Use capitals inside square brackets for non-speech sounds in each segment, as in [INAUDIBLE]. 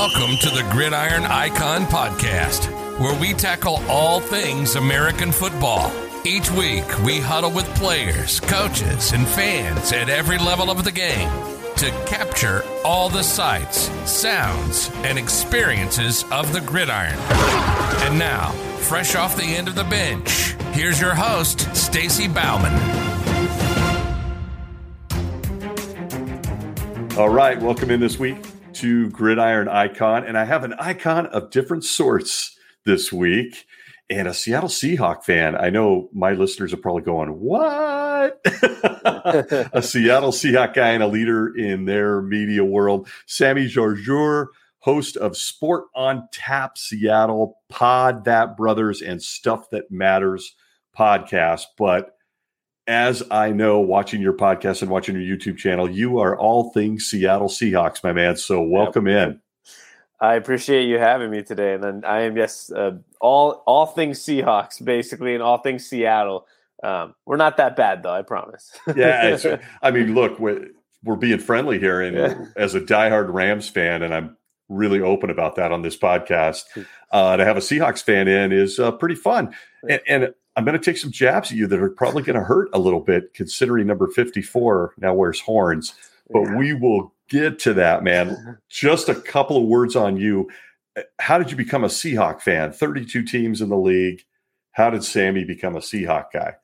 Welcome to the Gridiron Icon Podcast, where we tackle all things American football. Each week, we huddle with players, coaches, and fans at every level of the game to capture all the sights, sounds, and experiences of the gridiron. And now, fresh off the end of the bench, here's your host, Stacy Bauman. All right, welcome in this week to Gridiron Icon. And I have an icon of different sorts this week and a Seattle Seahawk fan. I know my listeners are probably going, What? [LAUGHS] a Seattle Seahawk guy and a leader in their media world. Sammy Jarjour, host of Sport on Tap Seattle, Pod That Brothers, and Stuff That Matters podcast. But as I know, watching your podcast and watching your YouTube channel, you are all things Seattle Seahawks, my man. So welcome yep. in. I appreciate you having me today, and then I am yes, uh, all all things Seahawks basically, and all things Seattle. Um, we're not that bad though, I promise. [LAUGHS] yeah, I mean, look, we're, we're being friendly here, and yeah. as a diehard Rams fan, and I'm really open about that on this podcast. Hmm. Uh, to have a Seahawks fan in is uh, pretty fun, and, and I'm going to take some jabs at you that are probably going to hurt a little bit, considering number 54 now wears horns. But yeah. we will get to that, man. Just a couple of words on you. How did you become a Seahawk fan? 32 teams in the league. How did Sammy become a Seahawk guy?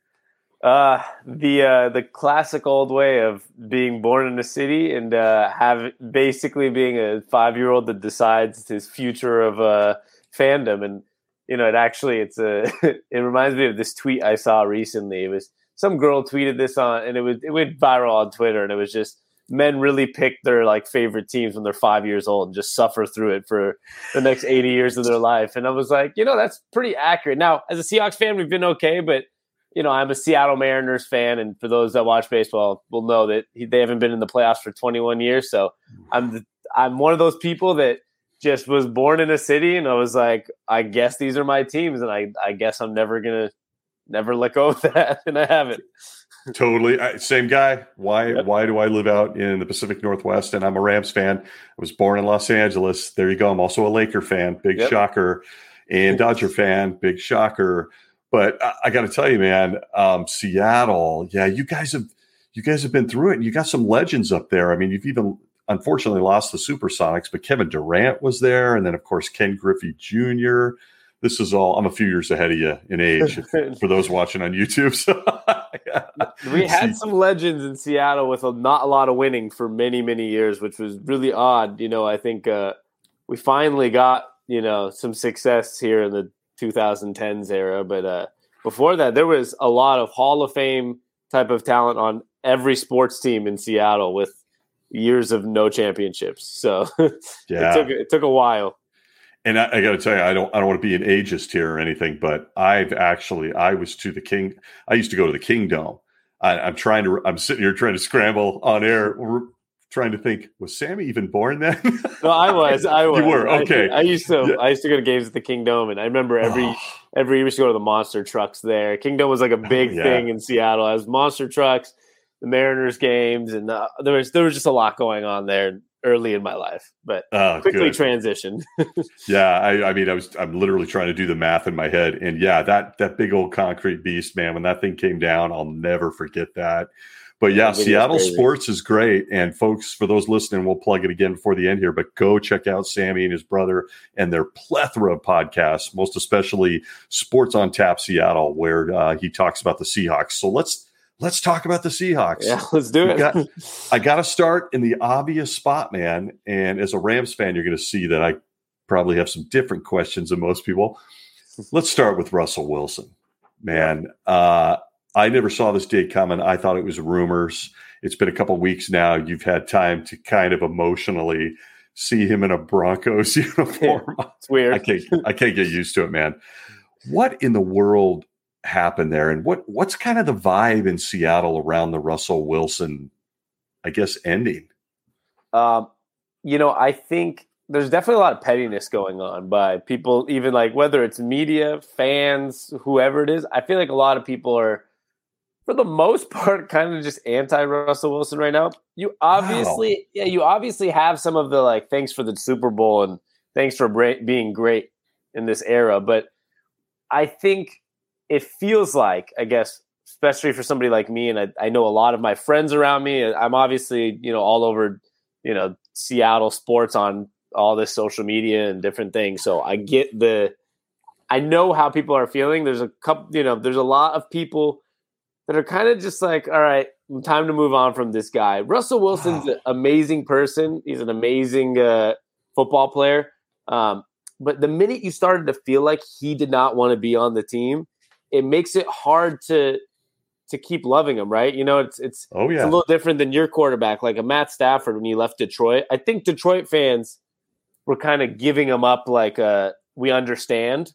Uh, the uh, the classic old way of being born in a city and uh, have basically being a five year old that decides his future of uh, fandom and you know, it actually it's a [LAUGHS] it reminds me of this tweet I saw recently. It was some girl tweeted this on, and it was it went viral on Twitter, and it was just men really pick their like favorite teams when they're five years old and just suffer through it for the next 80 years of their life. And I was like, you know, that's pretty accurate. Now, as a Seahawks fan, we've been okay, but you know, I'm a Seattle Mariners fan, and for those that watch baseball, will know that they haven't been in the playoffs for 21 years. So I'm the, I'm one of those people that just was born in a city and I was like, I guess these are my teams and I, I guess I'm never gonna never let go of [LAUGHS] that and I haven't. totally same guy. Why yep. why do I live out in the Pacific Northwest and I'm a Rams fan? I was born in Los Angeles. There you go. I'm also a Laker fan, big yep. shocker, and Dodger fan, big shocker. But I, I got to tell you, man, um, Seattle, yeah, you guys have you guys have been through it, and you got some legends up there. I mean, you've even unfortunately lost the Supersonics, but Kevin Durant was there, and then of course Ken Griffey Jr. This is all. I'm a few years ahead of you in age [LAUGHS] for those watching on YouTube. [LAUGHS] So, yeah. We had some legends in Seattle with a, not a lot of winning for many many years, which was really odd. You know, I think uh, we finally got you know some success here in the 2010s era, but uh, before that, there was a lot of Hall of Fame type of talent on every sports team in Seattle with years of no championships. So [LAUGHS] yeah. it took it took a while. And I, I got to tell you, I don't I don't want to be an ageist here or anything, but I've actually I was to the King. I used to go to the Kingdome. I, I'm trying to. I'm sitting here trying to scramble on air. trying to think, was Sammy even born then? [LAUGHS] no, I was. I was. You were okay. I, I used to. Yeah. I used to go to games at the Kingdome, and I remember every oh. every year we used to go to the monster trucks there. Kingdome was like a big [LAUGHS] yeah. thing in Seattle. As monster trucks the Mariners games, and uh, there was there was just a lot going on there early in my life, but oh, quickly good. transitioned. [LAUGHS] yeah, I, I, mean, I was I'm literally trying to do the math in my head, and yeah, that that big old concrete beast, man, when that thing came down, I'll never forget that. But yeah, Seattle sports is great, and folks, for those listening, we'll plug it again before the end here. But go check out Sammy and his brother and their plethora of podcasts, most especially Sports on Tap Seattle, where uh, he talks about the Seahawks. So let's let's talk about the Seahawks. Yeah, let's do it. Got, [LAUGHS] I got to start in the obvious spot, man. And as a Rams fan, you're going to see that I probably have some different questions than most people. Let's start with Russell Wilson, man. Uh, I never saw this day coming. I thought it was rumors. It's been a couple weeks now. You've had time to kind of emotionally see him in a Broncos [LAUGHS] uniform. [LAUGHS] it's weird. I can't. I can't get used to it, man. What in the world happen there? And what what's kind of the vibe in Seattle around the Russell Wilson, I guess, ending? Um, you know, I think there's definitely a lot of pettiness going on by people, even like whether it's media, fans, whoever it is. I feel like a lot of people are for the most [LAUGHS] part, kind of just anti Russell Wilson right now. You obviously, wow. yeah, you obviously have some of the like, thanks for the Super Bowl and thanks for bra- being great in this era. But I think it feels like, I guess, especially for somebody like me, and I, I know a lot of my friends around me. I'm obviously, you know, all over, you know, Seattle sports on all this social media and different things. So I get the, I know how people are feeling. There's a couple, you know, there's a lot of people that are kind of just like, all right, time to move on from this guy. Russell Wilson's wow. an amazing person. He's an amazing uh, football player. Um, but the minute you started to feel like he did not want to be on the team, it makes it hard to to keep loving him, right? You know, it's it's, oh, yeah. it's a little different than your quarterback, like a Matt Stafford when he left Detroit. I think Detroit fans were kind of giving him up like uh we understand.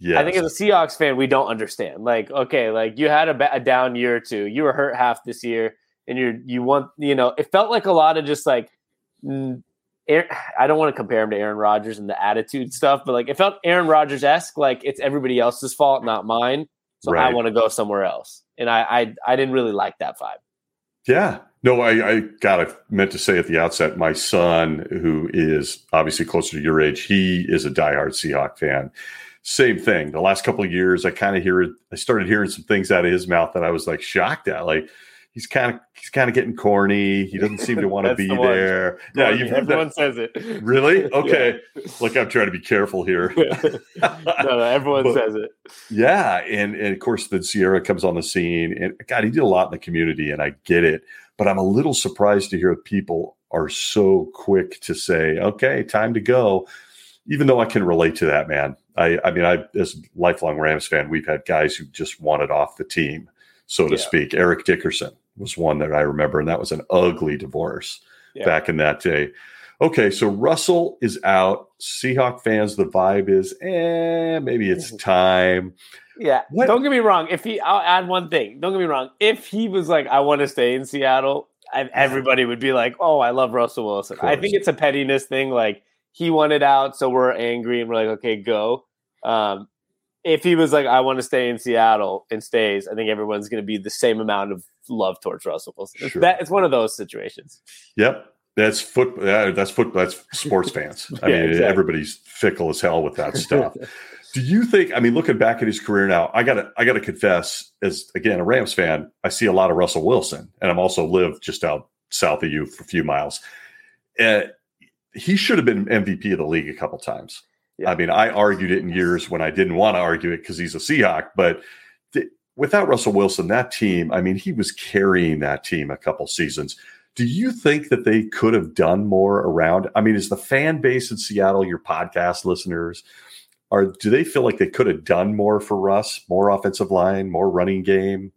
Yeah. I think as a Seahawks fan, we don't understand. Like, okay, like you had a, a down year or two. You were hurt half this year, and you're you want you know. It felt like a lot of just like Aaron, I don't want to compare him to Aaron Rodgers and the attitude stuff, but like it felt Aaron Rodgers esque, like it's everybody else's fault, not mine. So right. I want to go somewhere else, and I, I I didn't really like that vibe. Yeah, no, I, I got I meant to say at the outset, my son, who is obviously closer to your age, he is a diehard Seahawk fan. Same thing. The last couple of years, I kind of hear I started hearing some things out of his mouth that I was like shocked at, like he's kind of he's kind of getting corny. He doesn't seem to want [LAUGHS] to be the there. Yeah, everyone that. says it. Really? [LAUGHS] Okay. yeah. Look, I'm trying to be careful here. [LAUGHS] no, no, everyone but, says it. Yeah, and and of course then Ciara comes on the scene, and God, he did a lot in the community, and I get it. But I'm a little surprised to hear people are so quick to say, "Okay, time to go." Even though I can relate to that, man. I, I mean, I as a lifelong Rams fan, we've had guys who just wanted off the team, so to yeah. speak. Eric Dickerson, was one that I remember, and that was an ugly divorce yeah. back in that day. Okay, so Russell is out. Seahawk fans, the vibe is, eh, maybe it's mm-hmm. time. Yeah. What? Don't get me wrong. If he, I'll add one thing. Don't get me wrong. If he was like, I want to stay in Seattle, everybody would be like, oh, I love Russell Wilson. I think it's a pettiness thing. Like he wanted out, so we're angry and we're like, okay, go. Um, if he was like, I want to stay in Seattle and stays, I think everyone's going to be the same amount of love towards Russell Wilson. Sure. That, it's one of those situations. Yep. That's foot. That's foot. That's sports [LAUGHS] fans. I yeah, mean, exactly. everybody's fickle as hell with that stuff. Do you think? I mean, looking back at his career now, I gotta, I gotta confess, as again a Rams fan, I see a lot of Russell Wilson, and I'm also live just out south of you for a few miles. Uh, he should have been MVP of the league a couple times. Yeah. I mean, I argued it in years when I didn't want to argue it because he's a Seahawk, but without Russell Wilson, that team, I mean, he was carrying that team a couple seasons. Do you think that they could have done more around? I mean, is the fan base in Seattle, your podcast listeners, are do they feel like they could have done more for Russ, more offensive line, more running game?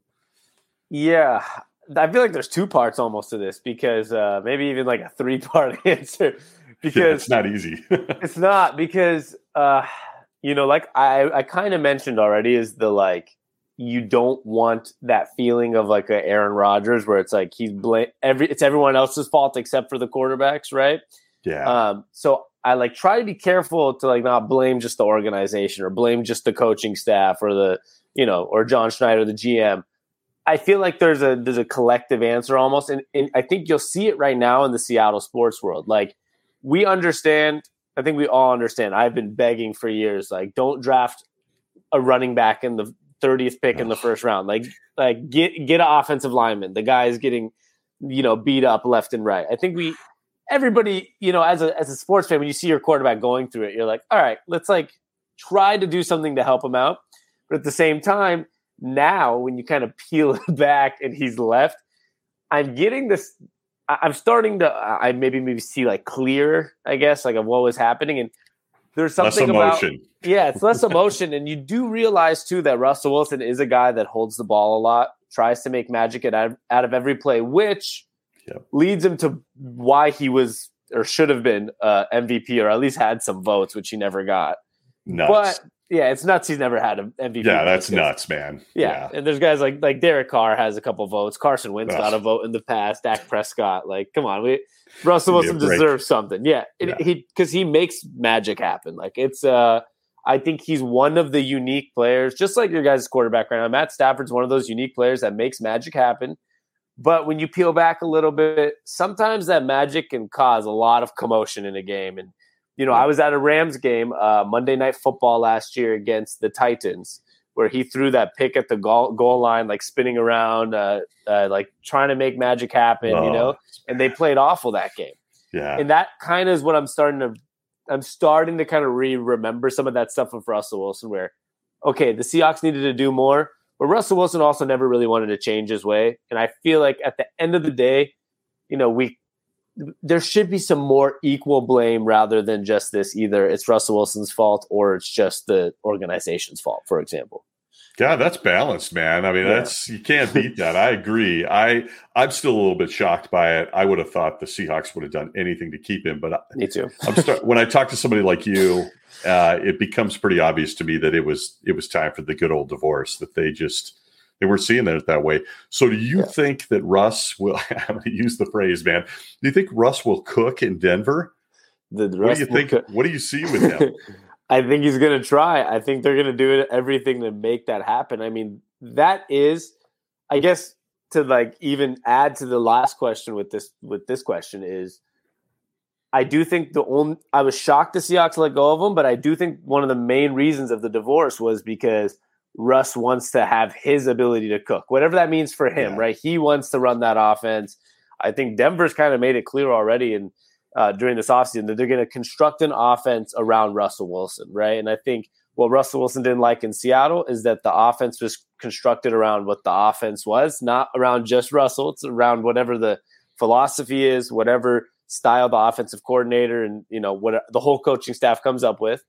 Yeah, I feel like there's two parts almost to this because uh, maybe even like a three part [LAUGHS] answer because yeah, it's not easy. [LAUGHS] it's not because uh, you know, like I I kind of mentioned already, is the like you don't want that feeling of like a Aaron Rodgers where it's like he's blame every it's everyone else's fault except for the quarterbacks, right? Yeah. Um, so I like try to be careful to like not blame just the organization or blame just the coaching staff or the you know or John Schneider, the GM. I feel like there's a there's a collective answer almost, and, and I think you'll see it right now in the Seattle sports world. Like we understand, I think we all understand. I've been begging for years, like don't draft a running back in the 30th pick in the first round. Like like get get an offensive lineman. The guy is getting you know beat up left and right. I think we everybody you know as a as a sports fan when you see your quarterback going through it, you're like, all right, let's like try to do something to help him out. But at the same time, now when you kind of peel it [LAUGHS] back and he's left, I'm getting this. I'm starting to I maybe maybe see like clear, I guess, like of what was happening and there's something about [LAUGHS] yeah, it's less emotion, and you do realize too that Russell Wilson is a guy that holds the ball a lot, tries to make magic out of, out of every play, which yep. leads him to why he was or should have been uh, MVP or at least had some votes, which he never got. Nuts. But yeah, it's nuts. He's never had an MVP. Yeah, that's nuts, man. Yeah. yeah. and there's guys like like Derek Carr has a couple votes. Carson Wentz Ugh. got a vote in the past. Dak Prescott, like, come on, we Russell Wilson deserves something. Yeah, yeah. he because he makes magic happen. Like it's uh, I think he's one of the unique players, just like your guys' quarterback right now. Matt Stafford's one of those unique players that makes magic happen. But when you peel back a little bit, sometimes that magic can cause a lot of commotion in a game. And, you know, I was at a Rams game, uh, Monday Night Football last year against the Titans, where he threw that pick at the goal, goal line, like spinning around, uh, uh, like trying to make magic happen, oh. you know? And they played awful that game. Yeah. And that kind of is what I'm starting to I'm starting to kind of re-remember some of that stuff with Russell Wilson where okay, the Seahawks needed to do more, but Russell Wilson also never really wanted to change his way. And I feel like at the end of the day, you know, we there should be some more equal blame rather than just this either it's Russell Wilson's fault or it's just the organization's fault, for example. God, that's balanced, man. I mean, yeah. that's you can't beat that. I agree. I I'm still a little bit shocked by it. I would have thought the Seahawks would have done anything to keep him, but me too. [LAUGHS] I'm start, when I talk to somebody like you, uh, it becomes pretty obvious to me that it was it was time for the good old divorce. That they just they were seeing it that way. So, do you yeah. think that Russ will? [LAUGHS] I'm going to use the phrase, man. Do you think Russ will cook in Denver? The, the what do you think? Cook. What do you see with him? [LAUGHS] I think he's going to try. I think they're going to do everything to make that happen. I mean, that is, I guess, to like even add to the last question with this with this question is, I do think the only I was shocked the Seahawks let go of him, but I do think one of the main reasons of the divorce was because Russ wants to have his ability to cook, whatever that means for him, yeah. right? He wants to run that offense. I think Denver's kind of made it clear already, and uh, during this offseason that they're going to construct an offense around Russell Wilson, right? And I think what Russell Wilson didn't like in Seattle is that the offense was constructed around what the offense was, not around just Russell. It's around whatever the philosophy is, whatever style the offensive coordinator and you know what the whole coaching staff comes up with.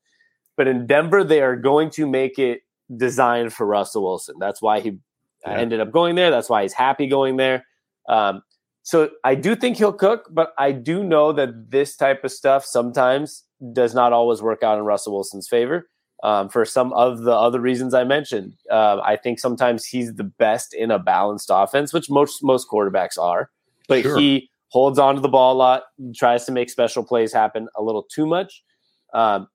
But in Denver, they are going to make it designed for Russell Wilson. That's why he yeah. ended up going there. That's why he's happy going there. Um, so I do think he'll cook, but I do know that this type of stuff sometimes does not always work out in Russell Wilson's favor. Um, for some of the other reasons I mentioned, uh, I think sometimes he's the best in a balanced offense, which most most quarterbacks are. But sure. he holds on to the ball a lot, tries to make special plays happen a little too much. Um,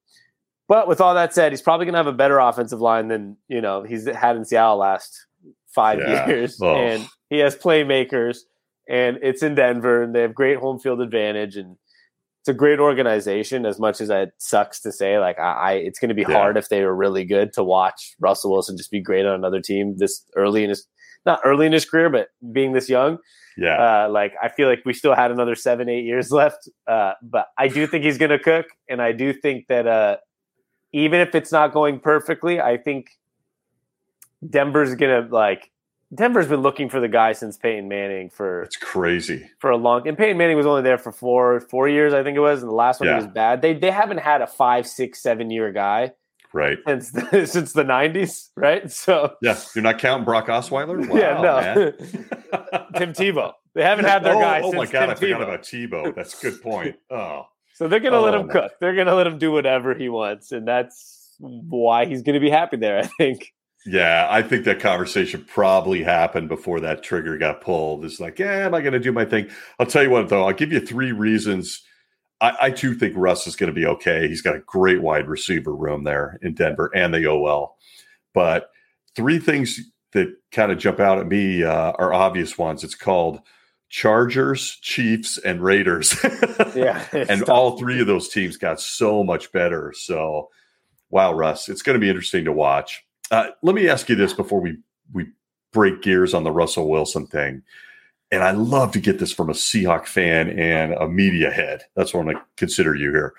but with all that said, he's probably going to have a better offensive line than you know he's had in Seattle last five yeah. years, oh. and he has playmakers and it's in Denver, and they have great home field advantage, and it's a great organization. As much as it sucks to say, like I, I it's going to be yeah. hard if they were really good to watch Russell Wilson just be great on another team this early in his not early in his career, but being this young. Yeah, uh, like I feel like we still had another seven, eight years [LAUGHS] left. Uh, but I do think he's going to cook, and I do think that uh, even if it's not going perfectly, I think Denver's going to like Denver's been looking for the guy since Peyton Manning for it's crazy for a long. And Peyton Manning was only there for four four years, I think it was, and the last one yeah. was bad. They they haven't had a five, six, seven year guy, right? Since the, [LAUGHS] since the nineties, right? So yeah, you're not counting Brock Osweiler. [LAUGHS] Wow, yeah, no, [LAUGHS] Tim Tebow. They haven't had their oh, guy. Oh my god, Tim I forgot about Tebow. That's a good point. Oh, so they're gonna oh, let him cook. They're gonna let him do whatever he wants, and that's why he's gonna be happy there. I think. Yeah, I think that conversation probably happened before that trigger got pulled. It's like, yeah, am I going to do my thing? I'll tell you what, though, I'll give you three reasons. I, I too think Russ is going to be okay. He's got a great wide receiver room there in Denver and the OL. But three things that kind of jump out at me uh, are obvious ones. It's called Chargers, Chiefs, and Raiders. [LAUGHS] yeah. [LAUGHS] and all three of those teams got so much better. So, wow, Russ, it's going to be interesting to watch. Uh, let me ask you this before we we break gears on the Russell Wilson thing. And I love to get this from a Seahawk fan and a media head. That's what I'm going to consider you here.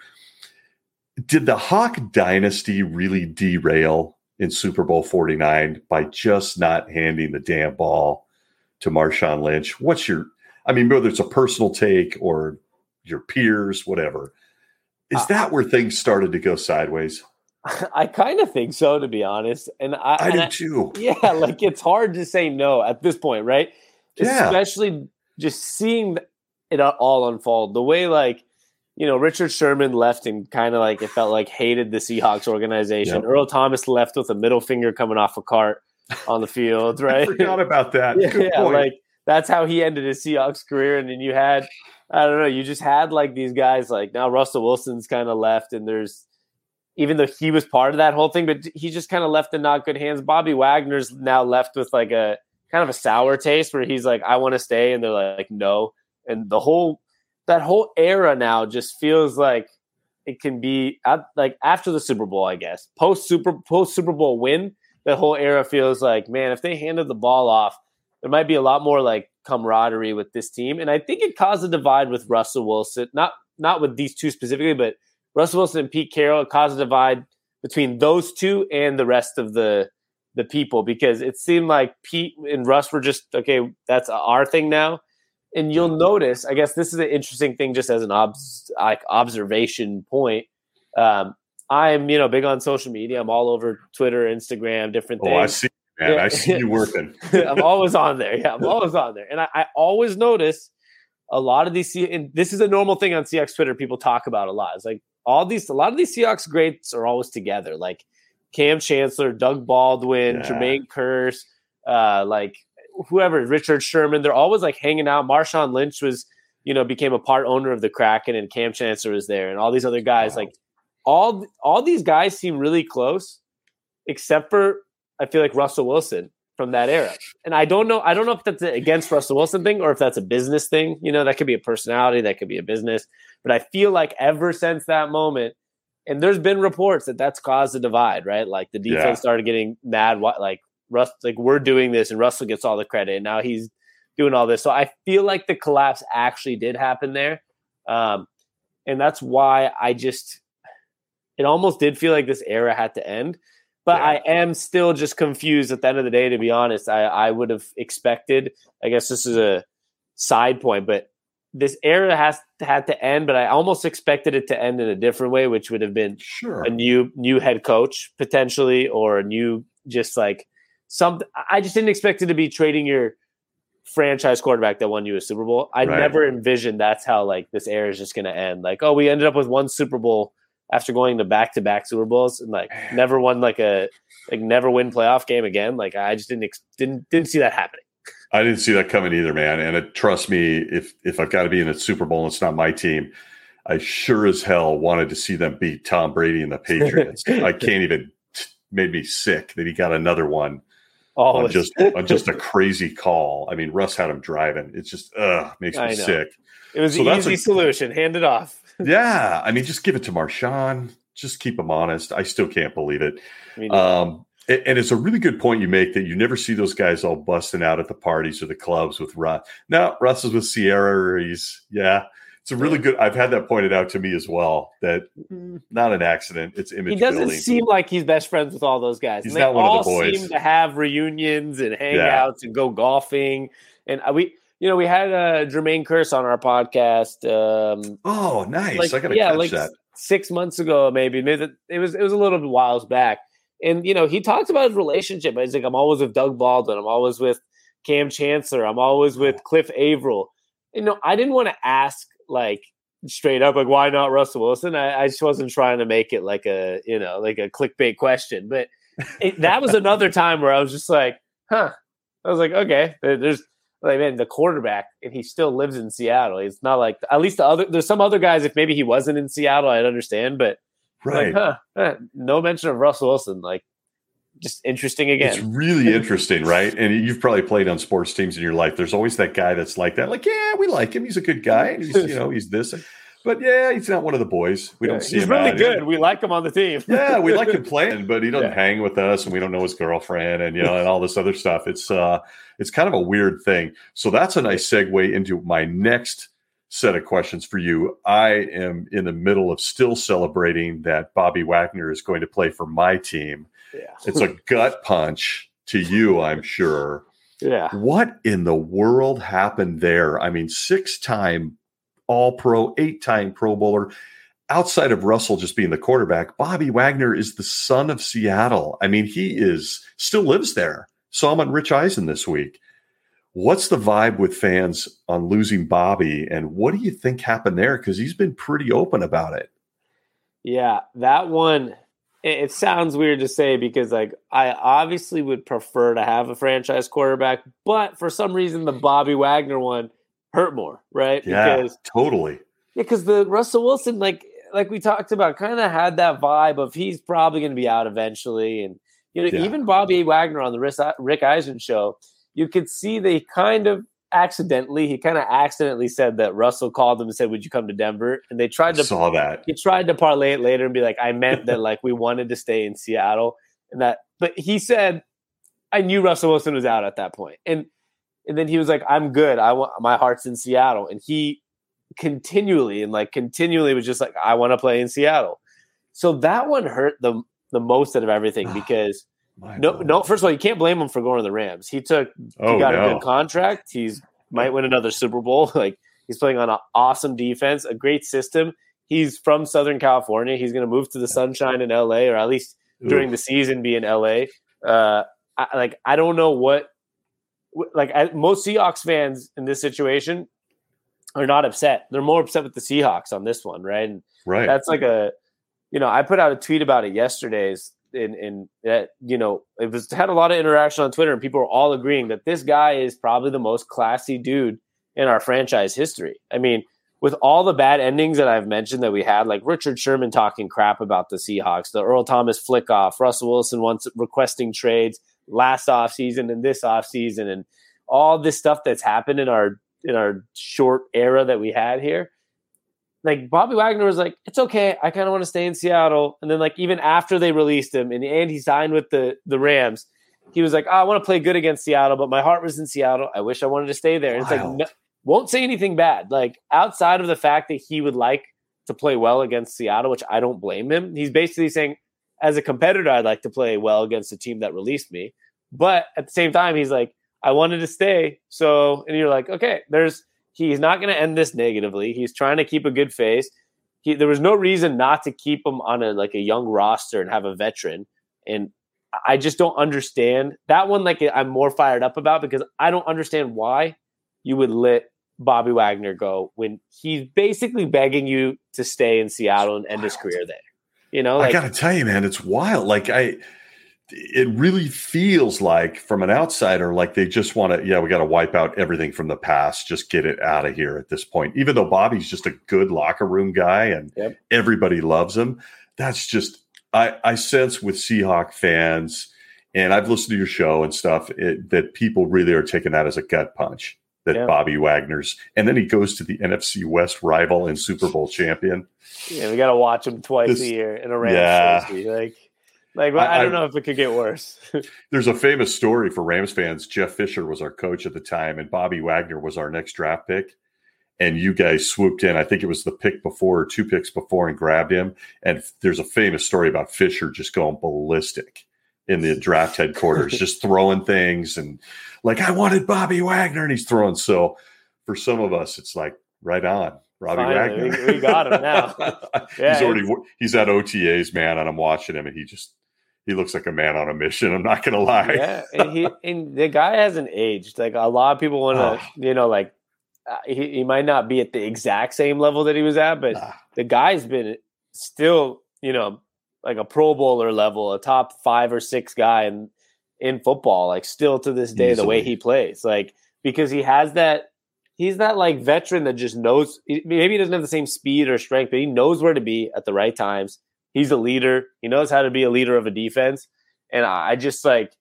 Did the Hawk dynasty really derail in Super Bowl 49 by just not handing the damn ball to Marshawn Lynch? What's your, I mean, whether it's a personal take or your peers, whatever, is uh, that where things started to go sideways? [LAUGHS] I kind of think so, to be honest. And I, I and do I, too. [LAUGHS] Yeah, like it's hard to say no at this point, right? Yeah. Especially just seeing it all unfold. The way, like, you know, Richard Sherman left and kind of like it felt like hated the Seahawks organization. Yep. Earl Thomas left with a middle finger coming off a cart on the field, [LAUGHS] right? I forgot about that. yeah, yeah like that's how he ended his Seahawks career. And then you had, I don't know, you just had like these guys like now Russell Wilson's kind of left, and there's even though he was part of that whole thing, but he just kind of left in not good hands. Bobby Wagner's now left with like a kind of a sour taste where he's like, I want to stay. And they're like, no. And the whole, that whole era now just feels like it can be like after the Super Bowl, I guess, post Super, post Super Bowl win, the whole era feels like, man, if they handed the ball off, there might be a lot more like camaraderie with this team. And I think it caused a divide with Russell Wilson, not, not with these two specifically, but Russell Wilson and Pete Carroll caused a divide between those two and the rest of the the people because it seemed like Pete and Russ were just okay. That's our thing now, and you'll notice. I guess this is an interesting thing, just as an obs- like observation point. Um, I'm you know big on social media. I'm all over Twitter, Instagram, different things. Oh, I see, man. Yeah. I see you working. [LAUGHS] I'm always on there. Yeah, I'm always on there, and I, I always notice a lot of these. And this is a normal thing on Seahawks Twitter. People talk about a lot. It's like all these a lot of these Seahawks greats are always together. Like Cam Chancellor, Doug Baldwin, yeah. Jermaine Kearse, uh, like whoever, Richard Sherman, they're always like hanging out. Marshawn Lynch was, you know, became a part owner of the Kraken, and Cam Chancellor was there, and all these other guys. Wow. Like all all these guys seem really close, except for I feel like Russell Wilson from that era. And I don't know, I don't know if that's against Russell Wilson thing or if that's a business thing. You know, that could be a personality, that could be a business. But I feel like ever since that moment, and there's been reports that that's caused a divide, right? Like the defense yeah. started getting mad, what like Russ, like we're doing this, and Russell gets all the credit, and now he's doing all this. So I feel like the collapse actually did happen there, um, and that's why I just it almost did feel like this era had to end. But yeah. I am still just confused at the end of the day, to be honest. I, I would have expected, I guess this is a side point, but this era has had to end, but I almost expected it to end in a different way, which would have been sure. a new new head coach potentially, or a new just like something. I just didn't expect it to be trading your franchise quarterback that won you a Super Bowl. I right. never envisioned that's how like this era is just going to end. Like, oh, we ended up with one Super Bowl after going to back to back Super Bowls and like [SIGHS] never won like a like never win playoff game again. Like I just didn't ex- didn't didn't see that happening. I didn't see that coming either, man. And it, trust me, if if I've got to be in a Super Bowl and it's not my team, I sure as hell wanted to see them beat Tom Brady and the Patriots. [LAUGHS] I can't even made me sick that he got another one oh, on just on just a [LAUGHS] crazy call. I mean, Russ had him driving. It's just uh makes me sick. It was so the easy a, solution. Hand it off. [LAUGHS] yeah, I mean, just give it to Marshawn. Just keep him honest. I still can't believe it. Um, and it's a really good point you make that you never see those guys all busting out at the parties or the clubs with Russ. Now Russ is with Ciara. he's yeah. It's a really good. I've had that pointed out to me as well. That mm-hmm. not an accident. It's image. He doesn't building. seem like he's best friends with all those guys. He's and not one of the boys. Seem to have reunions and hangouts yeah. and go golfing. And uh, we, you know, we had uh, Jermaine Kearse on our podcast. Um, oh, nice! Like, I gotta yeah, catch like that. Six months ago, maybe. It was it was a little bit whiles back, and you know, he talks about his relationship. He's like, I'm always with Doug Baldwin. I'm always with Cam Chancellor. I'm always with Cliff Avril. You know, I didn't want to ask like straight up like why not Russell Wilson. I, I just wasn't trying to make it like a you know like a clickbait question, but it, that was another time where I was just like, huh. I was like, okay, there's like man, the quarterback, and he still lives in Seattle. It's not like at least the other. There's some other guys. If maybe he wasn't in Seattle, I'd understand. But right, like, huh, eh, no mention of Russell Wilson. Like, just interesting again. It's really [LAUGHS] interesting, right? And you've probably played on sports teams in your life. There's always that guy that's like that. Like, yeah, we like him. He's a good guy. And he's you know he's this. But yeah, he's not one of the boys. We don't see he's him. He's really good. We like him on the team. [LAUGHS] yeah, we like him [LAUGHS] playing, but he doesn't yeah. hang with us, and we don't know his girlfriend, and you know, and all this other stuff. It's uh, it's kind of a weird thing. So that's a nice segue into my next set of questions for you. I am in the middle of still celebrating that Bobby Wagner is going to play for my team. Yeah, it's a [LAUGHS] gut punch to you, I'm sure. Yeah. What in the world happened there? I mean, six time all pro, eight time Pro Bowler. Outside of Russell just being the quarterback, Bobby Wagner is the son of Seattle. I mean, he is still lives there. Saw him on Rich Eisen this week. What's the vibe with fans on losing Bobby, and what do you think happened there? Because he's been pretty open about it. Yeah, that one. It sounds weird to say because, like, I obviously would prefer to have a franchise quarterback, but for some reason, the Bobby Wagner one hurt more, right? Yeah, because, totally. Yeah, because the Russell Wilson, like like we talked about, kind of had that vibe of he's probably going to be out eventually, and you know, Yeah. even Bobby Wagner on the Rick Rick Eisen show, you could see they kind of accidentally, he kind of accidentally said that Russell called him and said, "Would you come to Denver?" And they tried to saw that. he tried to parlay it later and be like, I meant that like we wanted to stay in Seattle and that but he said I knew Russell Wilson was out at that point. And and then he was like, I'm good. I want my heart's in Seattle. And he continually and like continually was just like, I want to play in Seattle. So that one hurt the the most out of everything [SIGHS] because no Lord. no first of all, you can't blame him for going to the Rams. He took Oh he got a good contract. He's might win another Super Bowl. [LAUGHS] Like he's playing on an awesome defense, a great system. He's from Southern California. He's going to move to the sunshine in LA, or at least during the season be in LA. Uh, I, like I don't know what, wh- like I, most Seahawks fans in this situation are not upset. They're more upset with the Seahawks on this one, right? And right. that's like a you know i put out a tweet about it yesterday's in in that you know it was had a lot of interaction on twitter and people were all agreeing that this guy is probably the most classy dude in our franchise history i mean with all the bad endings that i've mentioned that we had like richard sherman talking crap about the seahawks the earl thomas flick off russell wilson once requesting trades last offseason and this offseason and all this stuff that's happened in our in our short era that we had here like Bobby Wagner was like, it's okay. I kind of want to stay in Seattle. And then like even after they released him and, and he signed with the the Rams, he was like, oh, I want to play good against Seattle, but my heart was in Seattle. I wish I wanted to stay there. And it's like, no, won't say anything bad. Like outside of the fact that he would like to play well against Seattle, which I don't blame him. He's basically saying, as a competitor, I'd like to play well against the team that released me. But at the same time, he's like, I wanted to stay. So, and you're like, okay, there's he's not going to end this negatively. He's trying to keep a good face. He, there was no reason not to keep him on a like a young roster and have a veteran. And I just don't understand that one. Like I'm more fired up about because I don't understand why you would let Bobby Wagner go when he's basically begging you to stay in Seattle and end his career there. You know, I gotta tell you, man, it's wild. Like I, it really feels like from an outsider, like they just want to. Yeah, we got to wipe out everything from the past. Just get it out of here at this point. Even though Bobby's just a good locker room guy and Yep. everybody loves him, that's just I I sense with Seahawk fans, and I've listened to your show and stuff it, that people really are taking that as a gut punch. That Yeah. Bobby Wagner's, and then he goes to the NFC West rival and Super Bowl champion. yeah, we got to watch him twice This- a year in a Rams Yeah. jersey. Like, like I- I, don't I- know if it could get worse. [LAUGHS] There's a famous story for Rams fans. Jeff Fisher was our coach at the time, and Bobby Wagner was our next draft pick. And you guys swooped in. I think it was the pick before or two picks before and grabbed him. And there's a famous story about Fisher just going ballistic in the draft headquarters, [LAUGHS] just throwing things and like, I wanted Bobby Wagner. And he's throwing. So for some of us, it's like, right on. Robbie Finally, Wagner. we- we got him now. [LAUGHS] Yeah, he's already he's at OTAs, man, and I'm watching him, and he just he looks like a man on a mission. I'm not gonna lie. yeah, and he [LAUGHS] and the guy hasn't aged. Like a lot of people want to, Oh. you know, like uh, he, he might not be at the exact same level that he was at, but Nah. the guy's been still, you know, like a Pro Bowler level, a top five or six guy in in football. Like still to this day, the way he plays, like because he has that. He's that like veteran that just knows. Maybe he doesn't have the same speed or strength, but he knows where to be at the right times. He's a leader. He knows how to be a leader of a defense, and I just like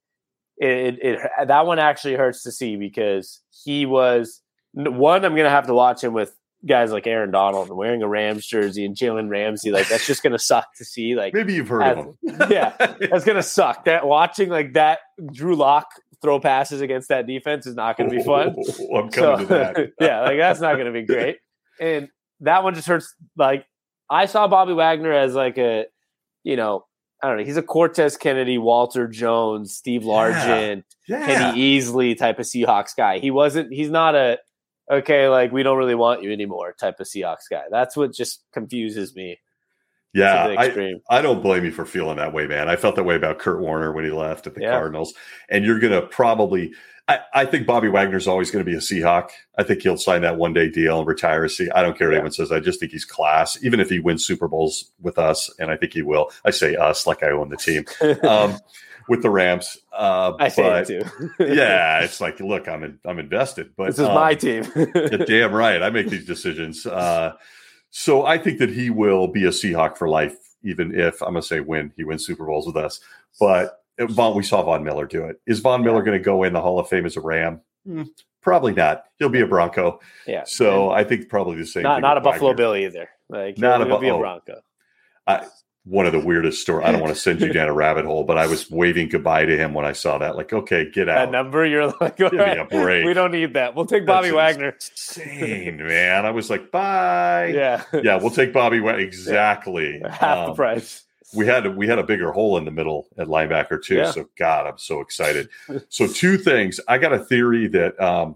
it, it, it that one actually hurts to see because he was one. I'm gonna have to watch him with guys like Aaron Donald and wearing a Rams jersey and Jalen Ramsey. Like that's just gonna suck to see. Like Maybe you've heard of him. [LAUGHS] yeah, that's gonna suck. That watching like that Drew Lock throw passes against that defense is not gonna be fun. Oh, [LAUGHS] I'm coming to that. [LAUGHS] yeah, like that's not gonna be great. And that one just hurts. Like I saw Bobby Wagner as like a, you know, I don't know. He's a Cortez Kennedy, Walter Jones, Steve Largent, Yeah. Kenny Easley type of Seahawks guy. He wasn't. He's not a okay. Like we don't really want you anymore type of Seahawks guy. That's what just confuses me. yeah. I. I don't blame you for feeling that way, man. I felt that way about Kurt Warner when he left at the Yeah. Cardinals. And you're going to probably, I, I think Bobby Wagner's always going to be a Seahawk. I think he'll sign that one day deal and retire as Sea. I don't care what Yeah. anyone says. I just think he's class, even if he wins Super Bowls with us. And I think he will. I say us like I own the team um, [LAUGHS] with the Rams. Uh, I say but, it too. [LAUGHS] yeah, it's like, look, I'm in, I'm invested. But this is um, my team. [LAUGHS] damn right. I make these decisions. Uh, So I think that he will be a Seahawk for life, even if I'm going to say when he wins Super Bowls with us. But Von, we saw Von Miller do it. Is Von Miller going to go in the Hall of Fame as a Ram? Hmm, probably not. He'll be a Bronco. Yeah. So I think probably the same. Not not a Buffalo Bill either. Like not he'll, a, he'll be a Bronco. I, one of the weirdest stories. I don't want to send you [LAUGHS] down a rabbit hole, but I was waving goodbye to him when I saw that. Like, okay, get out. That number, you're like, Give me a [LAUGHS] break. we don't need that. We'll take Bobby That's Wagner. Insane, man. I was like, bye. [LAUGHS] Yeah. Yeah, we'll take Bobby Wagner. Exactly. Half the Um, price. We had we had a bigger hole in the middle at linebacker too. Yeah. So God, I'm so excited. [LAUGHS] so two things. I got a theory that um,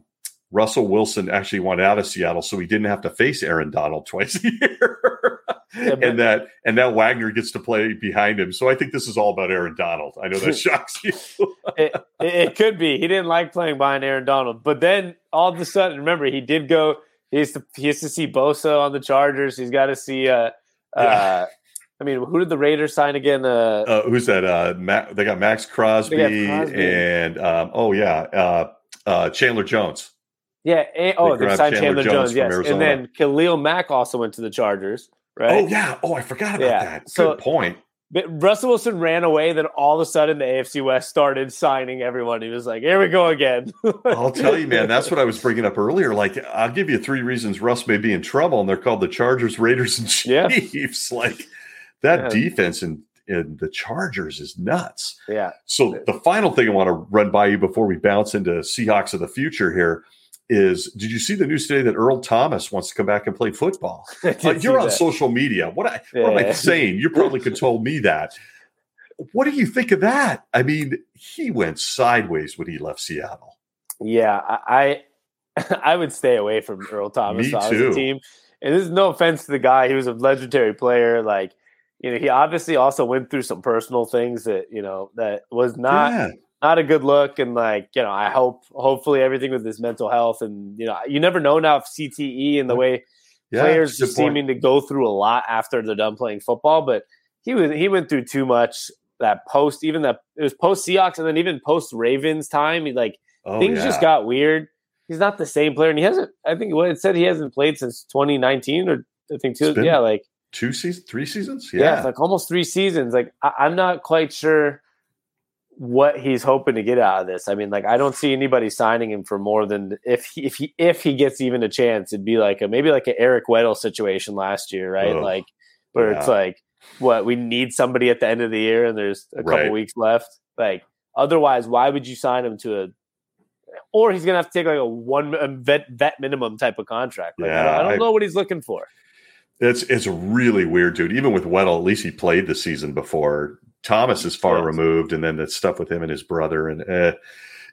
Russell Wilson actually wanted out of Seattle so he didn't have to face Aaron Donald [LAUGHS] twice a year. Yeah, and that and that Wagner gets to play behind him. So I think this is all about Aaron Donald. I know that [LAUGHS] shocks you. it, it, it could be. He didn't like playing behind Aaron Donald, but then all of a sudden, remember, he did go. He has to. He has to see Bosa on the Chargers. He's got to see. Uh, Yeah. uh, I mean, who did the Raiders sign again? Uh, Uh, who's that? Uh, Ma- they got Maxx Crosby, got Crosby. and um, oh yeah, uh, uh, Chandler Jones. yeah. and- oh, they they signed Chandler Chandler, Jones Jones. yes, and then Khalil Mack also went to the Chargers. Right. Oh yeah. Oh, I forgot about Yeah. that. Good So- point. But Russell Wilson ran away. Then all of a sudden, the AFC West started signing everyone. He was like, "Here we go again." [LAUGHS] I'll tell you, man. That's what I was [LAUGHS] bringing up earlier. Like, I'll give you three reasons Russ may be in trouble, and they're called the Chargers, Raiders, and Yeah. Chiefs. [LAUGHS] Like that Yeah. defense in, in the Chargers is nuts. yeah. So the final thing I want to run by you before we bounce into Seahawks of the future here is: Did you see the news today that Earl Thomas wants to come back and play football? [LAUGHS] Like, uh, you're on that. social media. What, I, what am I saying? You probably could [LAUGHS] told me that. What do you think of that? I mean, he went sideways when he left Seattle. Yeah, I I, [LAUGHS] would stay away from Earl Thomas too. a team. And this is no offense to the guy; he was a legendary player. Like, you know, he obviously also went through some personal things that you know that was not yeah, not a good look. And like, you know, I hope hopefully everything with his mental health and you know, you never know now if CTE and the way yeah, players point. seeming to go through a lot after they're done playing football. But he was he went through too much that post, even that it was post Seahawks and then even post Ravens time. He like Oh, things yeah. just got weird. He's not the same player, and he hasn't. I think what it said he hasn't played since 2019, or I think two. Been- Yeah, like two seasons, three seasons. yeah, Yeah, like almost three seasons. Like I, I'm not quite sure what he's hoping to get out of this. I mean, like I don't see anybody signing him for more than if he, if he if he gets even a chance, it'd be like a maybe like an Eric Weddle situation last year, right? Ugh. like where it's like what we need somebody at the end of the year and there's a couple Right. weeks left. Like otherwise, why would you sign him to a or he's gonna have to take like a one a vet vet minimum type of contract. Like, I don't, Yeah, I don't I- know what he's looking for. It's it's really weird, dude. Even with Weddle, at least he played the season before. Thomas is far Yes. removed, and then the stuff with him and his brother, and eh,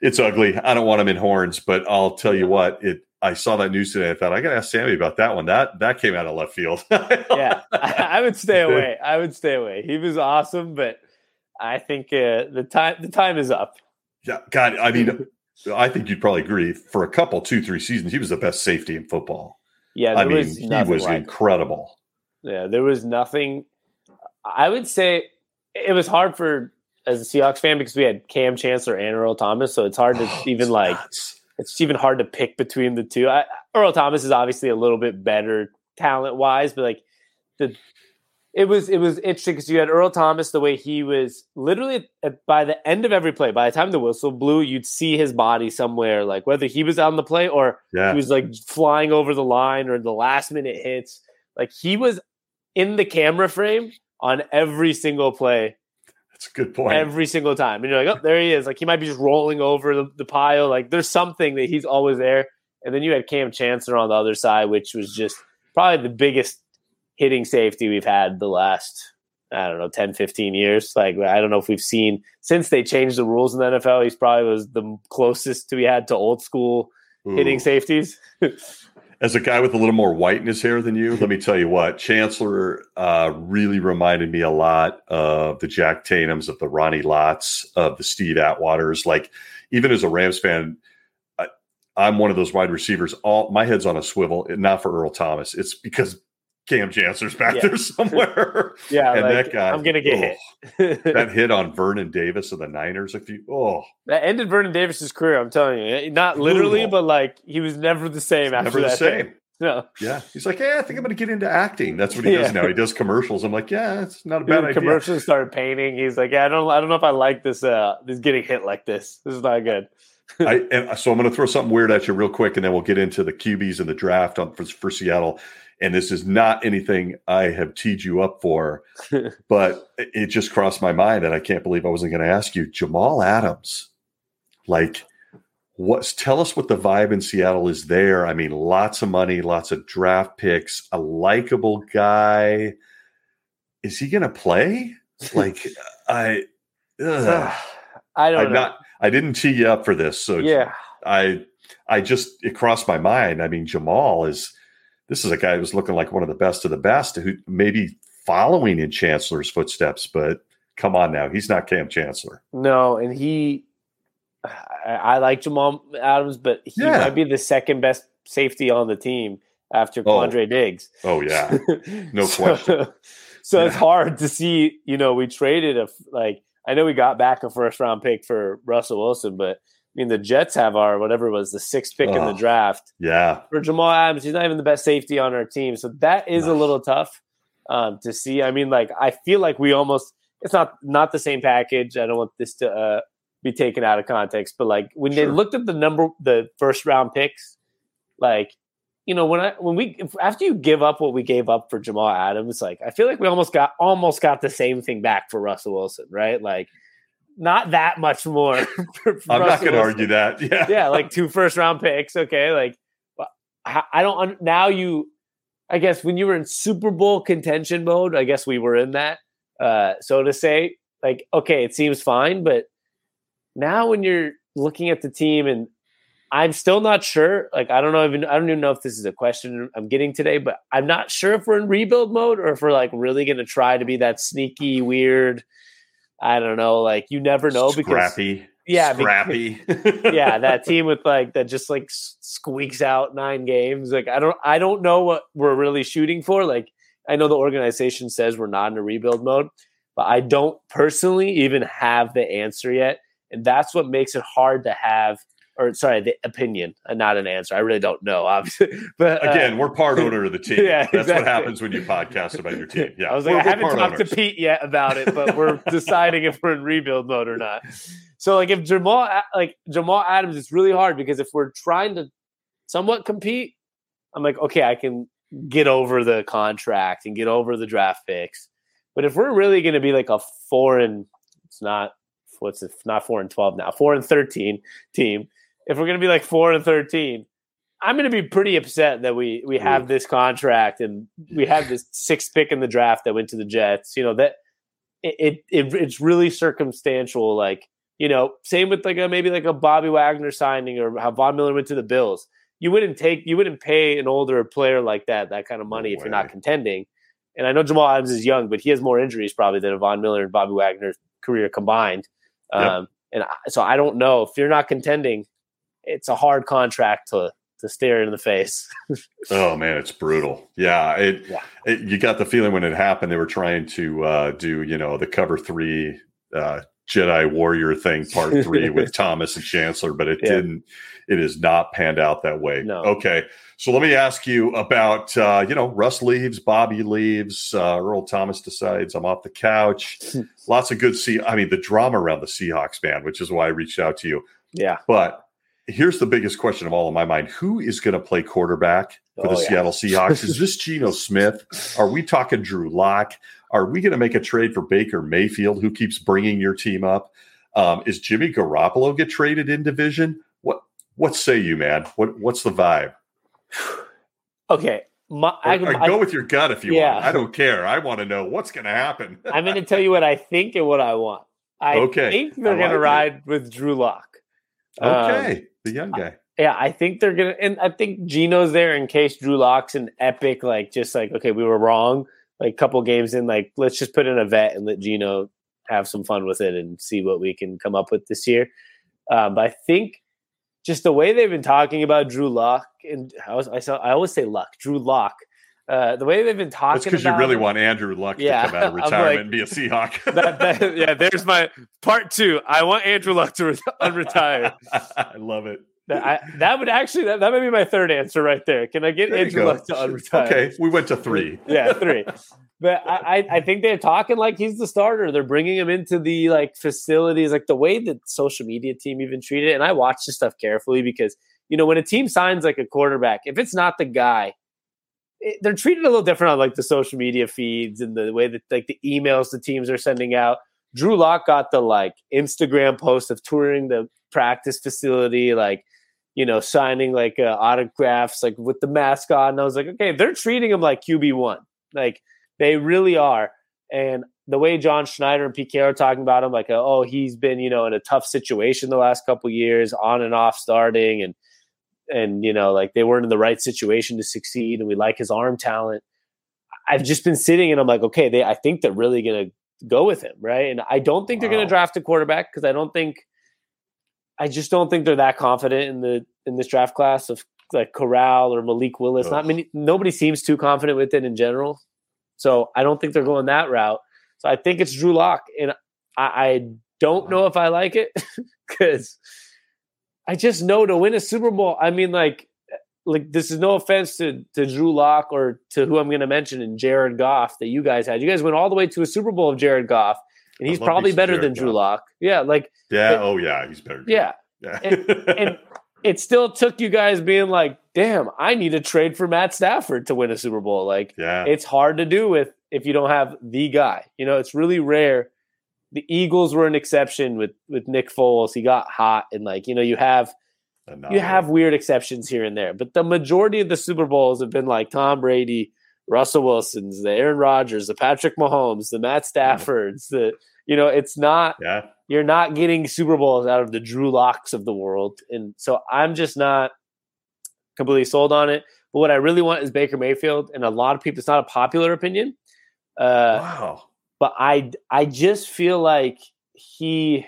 it's ugly. I don't want him in horns, but I'll tell you what. It I saw that news today. I thought I got to ask Sammy about that one. That that came out of left field. [LAUGHS] yeah, I, [LAUGHS] I would stay away. [LAUGHS] I would stay away. He was awesome, but I think uh, the time the time is up. Yeah, God, I mean, I think you'd probably agree. For a couple, two, three seasons, he was the best safety in football. Yeah, there I mean, was he was like it. incredible. Yeah, there was nothing. I would say it was hard for as a Seahawks fan because we had Cam Chancellor and Earl Thomas, so it's hard to Oh, even it's like nuts. it's even hard to pick between the two. I, Earl Thomas is obviously a little bit better talent wise, but like the it was it was interesting because you had Earl Thomas the way he was literally at, by the end of every play. By the time the whistle blew, you'd see his body somewhere, like whether he was on the play or Yeah, he was like flying over the line or the last minute hits. Like he was in the camera frame on every single play, that's a good point. every single time. And you're like, oh, there he is. Like he might be just rolling over the, the pile. Like there's something that he's always there. And then you had Cam Chancellor on the other side, which was just probably the biggest hitting safety we've had the last, I don't know, 10, 15 years. Like I don't know if we've seen since they changed the rules in the NFL, he's probably was the closest to we had to old school hitting safeties. [LAUGHS] As a guy with a little more white in his hair than you, let me tell you what, Chancellor uh, really reminded me a lot of the Jack Tatum's, of the Ronnie Lotts of the Steve Atwaters. Like, even as a Rams fan, I, I'm one of those wide receivers. All my head's on a swivel, not for Earl Thomas. It's because Cam Chancellor's back Yeah. there somewhere. [LAUGHS] Yeah, and like, that guy, I'm gonna get oh, hit. that [LAUGHS] hit on Vernon Davis of the Niners. If you, oh, that ended Vernon Davis's career. I'm telling you, not literally, Brutal. but like he was never the same after never the that. same. [LAUGHS] no. Yeah, he's like, yeah, I think I'm going to get into acting. That's what he does now. He does commercials. I'm like, yeah, it's not a bad idea. commercials started painting. He's like, yeah, I don't, I don't know if I like this. Uh, this getting hit like this. This is not good. I, and so I'm going to throw something weird at you real quick, and then we'll get into the QBs and the draft on, for, for Seattle. And this is not anything I have teed you up for, [LAUGHS] but it just crossed my mind, and I can't believe I wasn't going to ask you. Jamal Adams, like, what's tell us what the vibe in Seattle is there? I mean, lots of money, lots of draft picks, a likable guy. Is he going to play? Like, [LAUGHS] I, ugh. I don't I'm know. not. I didn't tee you up for this, so yeah, I I just it crossed my mind. I mean, Jamal is this is a guy who's looking like one of the best of the best, who maybe following in Chancellor's footsteps, but come on now, he's not Kam Chancellor. no, and he, I, I like Jamal Adams, but he Yeah. might be the second best safety on the team after Oh. Quandre Diggs. Oh yeah, [LAUGHS] No so, question. [LAUGHS] So it's hard to see. You know, we traded a like. I know we got back a first round pick for Russell Wilson, but I mean the Jets have our whatever it was the sixth pick in the Oh. draft yeah. for Jamal Adams. He's not even the best safety on our team, so that is a little tough um, to see. I mean, like I feel like we almost it's not not the same package. I don't want this to uh, be taken out of context, but like when they looked at the number the first round picks, like you know when I when we if, after you give up what we gave up for Jamal Adams, like I feel like we almost got almost got the same thing back for Russell Wilson, right? Like not that much more. [LAUGHS] I'm not going to argue that. [LAUGHS] Yeah. yeah, like two first round picks. Okay, like I I don't now you. I guess when you were in Super Bowl contention mode, I guess we were in that. Uh, so to say, like, okay, it seems fine, but now when you're looking at the team, and I'm still not sure. Like, I don't know even I don't even know if this is a question I'm getting today, but I'm not sure if we're in rebuild mode or if we're like really going to try to be that sneaky, weird. I don't know. Like, you never know because Scrappy. Yeah, because- Scrappy. [LAUGHS] yeah, that team with like that just like squeaks out nine games. Like I don't I don't know what we're really shooting for. Like I know the organization says we're not in a rebuild mode, but I don't personally even have the answer yet, and that's what makes it hard to have. Or sorry, the opinion, and not an answer. I really don't know, [LAUGHS] obviously. But uh, Again, we're part owner of the [LAUGHS] team. Yeah, That's what happens when you podcast about your team. Yeah. I was like, We're- I haven't talked owners. to Pete yet about it, but we're [LAUGHS] deciding if we're in rebuild mode or not. So, like, if Jamal, like Jamal Adams, it's really hard because if we're trying to somewhat compete, I'm like, okay, I can get over the contract and get over the draft picks. But if we're really going to be like a four and it's not what's it, not four and twelve now, four and thirteen team. If we're going to be like four and thirteen, I'm going to be pretty upset that we we have this contract and we have this [SIGHS] sixth pick in the draft that went to the Jets. You know that it, it, it it's really circumstantial. Like you know, same with like a maybe like a Bobby Wagner signing or how Von Miller went to the Bills. You wouldn't take you wouldn't pay an older player like that that kind of money No if you're not contending. And I know Jamal Adams is young, but he has more injuries probably than a Von Miller and Bobby Wagner's career combined. Yep. Um, and I, so I don't know if you're not contending, it's a hard contract to to stare in the face. [LAUGHS] Oh man, it's brutal. Yeah, it, Yeah. it- You got the feeling when it happened they were trying to uh, do you know the cover three uh, Jedi Warrior thing, part three with [LAUGHS] Thomas and Chancellor, but it Yeah. didn't. It has not panned out that way. No. Okay, so let me ask you about uh, you know Russ leaves, Bobby leaves, uh, Earl Thomas decides I'm off the couch. [LAUGHS] Lots of good see. I mean the drama around the Seahawks, man, which is why I reached out to you. yeah. But here's the biggest question of all in my mind: Who is going to play quarterback for the Oh, yeah. Seattle Seahawks? is this [LAUGHS] Geno Smith? Are we talking Drew Lock? Are we going to make a trade for Baker Mayfield, who keeps bringing your team up? Um, is Jimmy Garoppolo get traded in division? What What say you, man? What What's the vibe? Okay. My, Or, I, or I, go with your gut if you Yeah. want. I don't care. I want to know what's going to happen. [LAUGHS] I'm going to tell you what I think and what I want. I Okay. think they're I going to ride with Drew Lock. Um, okay, the young guy. yeah, I think they're gonna, and I think Geno's there in case Drew Lock's an epic, like just like okay, we were wrong. Like couple games in, like let's just put in a vet and let Geno have some fun with it and see what we can come up with this year. Um, but I think just the way they've been talking about Drew Lock, and I, was, I, saw, I always say Luck, Drew Lock. Uh, the way they've been talking That's because you really want Andrew Luck Yeah, to come out of [LAUGHS] I'm like- retirement and be a Seahawk. [LAUGHS] that, that, yeah, there's my part two. I want Andrew Luck to re- [LAUGHS] unretire. I love it. That, I, that would actually that, that might be my third answer right there. Can I get There Andrew. Luck to unretire? Okay, we went to three. yeah, three. But I, I think they're talking like he's the starter. They're bringing him into the like facilities, like the way that social media team even treated it. And I watch this stuff carefully because you know when a team signs like a quarterback, if it's not the guy, they're treated a little different on like the social media feeds and the way that like the emails the teams are sending out. Drew Lock got the like Instagram post of touring the practice facility, like you know, signing like uh, autographs, like with the mascot. And I was like, okay, they're treating him like QB one, like they really are. And the way John Schneider and PK are talking about him, like, uh, oh, he's been, you know, in a tough situation the last couple years, on and off starting, and and you know, like they weren't in the right situation to succeed, and we like his arm talent. I've just been sitting and I'm like, okay, they, I think they're really gonna go with him, right? And I don't think they're gonna draft a quarterback because I don't think, I just don't think they're that confident in the in this draft class of like Corral or Malik Willis. Not many, nobody seems too confident with it in general. So I don't think they're going that route. So I think it's Drew Lock, and I, I don't know if I like it [LAUGHS] because I just know to win a Super Bowl. I mean, like, like this is no offense to to Drew Lock or to who I'm going to mention in Jared Goff that you guys had. You guys went all the way to a Super Bowl of Jared Goff, and he's probably better Jared than Drew. Lock. Yeah, like Yeah. It- oh, yeah. He's better. yeah, Yeah. and [LAUGHS] it still took you guys being like, "Damn, I need to trade for Matt Stafford to win a Super Bowl." Like, yeah. it's hard to do with if you don't have the guy. You know, it's really rare. The Eagles were an exception with with Nick Foles. He got hot, and like you know, you have you have weird exceptions here and there, but the majority of the Super Bowls have been like Tom Brady, Russell Wilson's, the Aaron Rodgers, the Patrick Mahomes, the Matt Staffords. The you know, it's not Yeah. you're not getting Super Bowls out of the Drew Locks of the world, and so I'm just not completely sold on it. But what I really want is Baker Mayfield, and a lot of people. It's not a popular opinion, uh, wow. But I I just feel like he.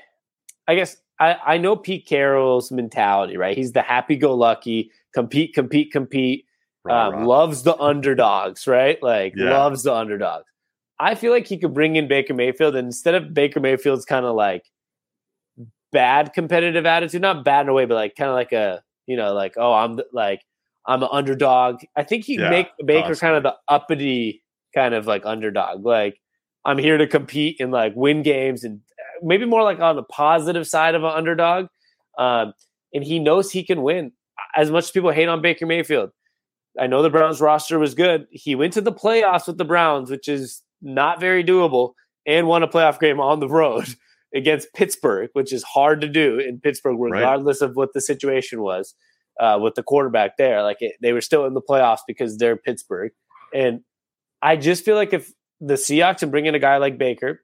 I guess I I know Pete Carroll's mentality, right? He's the happy-go-lucky, compete, compete, compete. Rah, Um, rah. loves the underdogs, right? Like Yeah. loves the underdogs. I feel like he could bring in Baker Mayfield, and instead of Baker Mayfield's kind of like bad competitive attitude, not bad in a way, but like kind of like a you know, like oh, I'm the, like I'm an underdog. I think he'd Yeah, make Baker kind of the uppity kind of like underdog. Like I'm here to compete and like win games, and uh, maybe more like on the positive side of an underdog. Um, and he knows he can win. As much as people hate on Baker Mayfield, I know the Browns roster was good. He went to the playoffs with the Browns, which is not very doable, and won a playoff game on the road [LAUGHS] against Pittsburgh, which is hard to do in Pittsburgh, Right. regardless of what the situation was uh, with the quarterback there. Like it, they were still in the playoffs because they're Pittsburgh, and I just feel like if the Seahawks and bring in a guy like Baker,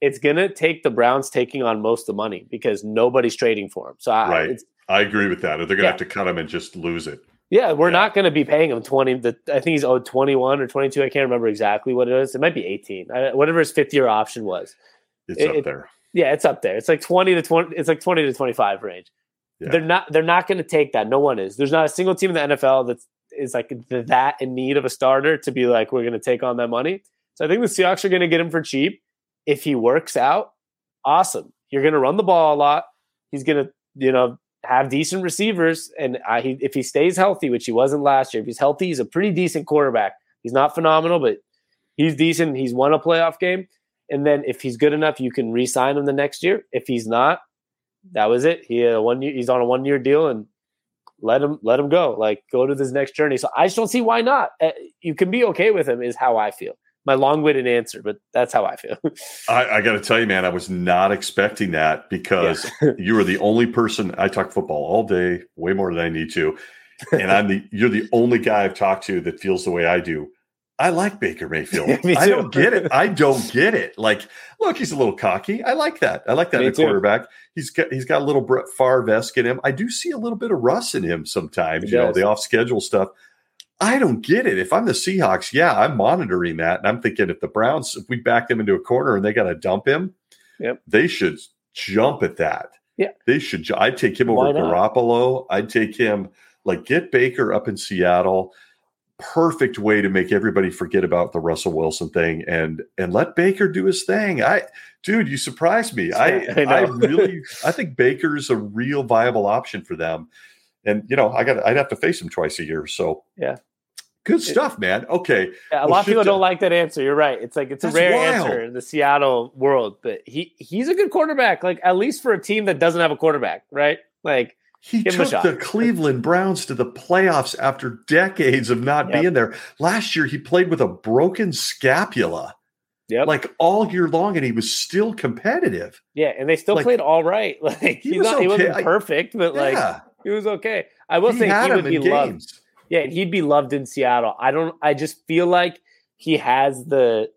it's gonna take the Browns taking on most of the money because nobody's trading for him. So I, Right. it's, I agree with that. Or They're going to Yeah. have to cut him and just lose it. yeah, we're Yeah. not going to be paying him twenty. The, I think he's owed twenty one or twenty two. I can't remember exactly what it is. It might be eighteen. I, whatever his fifth year option was. It's It- up it- there. Yeah, it's up there. It's like twenty to twenty. It's like twenty to twenty five range. Yeah. They're not. They're not going to take that. No one is. There's not a single team in the NFL that's like that in need of a starter to be like we're going to take on that money. So I think the Seahawks are going to get him for cheap. If he works out, awesome. You're going to run the ball a lot. He's going to you know have decent receivers, and I, he, if he stays healthy, which he wasn't last year, if he's healthy, he's a pretty decent quarterback. He's not phenomenal, but he's decent. He's won a playoff game. And then if he's good enough, you can re-sign him the next year. If he's not, that was it. He one year, he's on a one year deal and let him let him go. Like go to this next journey. So I just don't see why not. Uh, You can be okay with him, is how I feel. My long-winded answer, but that's how I feel. [LAUGHS] I, I got to tell you, man, I was not expecting that because [LAUGHS] you are the only person I talk football all day, way more than I need to, and I'm the you're the only guy I've talked to that feels the way I do. I like Baker Mayfield. [LAUGHS] Me I don't get it. I don't get it. Like, look, he's a little cocky. I like that. I like that Me in a too. quarterback. He's got he's got a little Brett Favre in him. I do see a little bit of Russ in him sometimes. He you know, the off schedule stuff. I don't get it. If I'm the Seahawks, yeah, I'm monitoring that, and I'm thinking if the Browns, if we back them into a corner and they got to dump him, Yep. they should jump at that. Yeah. they should. I'd take him Why over not? Garoppolo. I'd take him like get Baker up in Seattle. Perfect way to make everybody forget about the Russell Wilson thing and and let Baker do his thing. I, dude, you surprised me. [LAUGHS] I I. I really [LAUGHS] I think Baker's a real viable option for them. And you know, I got I'd have to face him twice a year. So Yeah. good stuff, man. Okay, Yeah, a Well, lot of people shit, don't like that answer. You're right. It's like it's a rare wild. answer in the Seattle world, but he he's a good quarterback. Like at least for a team that doesn't have a quarterback, right? Like he Give him a took the Cleveland Browns to the playoffs after decades of not Yep. being there. Last year, he played with a broken scapula Yep. like all year long, and he was still competitive. yeah, and they still like- played all right. [LAUGHS] Like He he's was not he wasn't perfect, but like yeah, he was okay. I will he say he would be in loved. Yeah, he'd be loved in Seattle. I don't. I just feel like he has the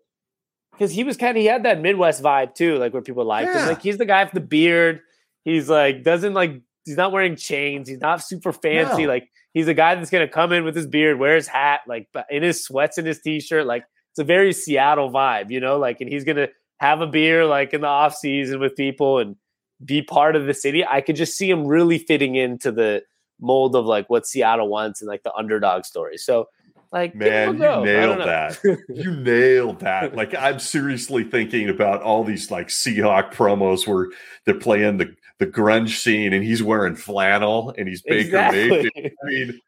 because he was kind of he had that Midwest vibe too, like where people liked Yeah. him. Like he's the guy with the beard. He's like doesn't like he's not wearing chains. He's not super fancy. No. Like he's a guy that's gonna come in with his beard, wear his hat, like in his sweats and his t-shirt. Like it's a very Seattle vibe, you know. Like and he's gonna have a beer like in the off season with people and be part of the city. I could just see him really fitting into the mold of like what Seattle wants and like the underdog story. So like give him a Man, you go. I don't nailed that. [LAUGHS] You nailed that. Like I'm seriously thinking about all these like Seahawk promos where they're playing the the grunge scene and he's wearing flannel and he's Baker Mayfield. I mean,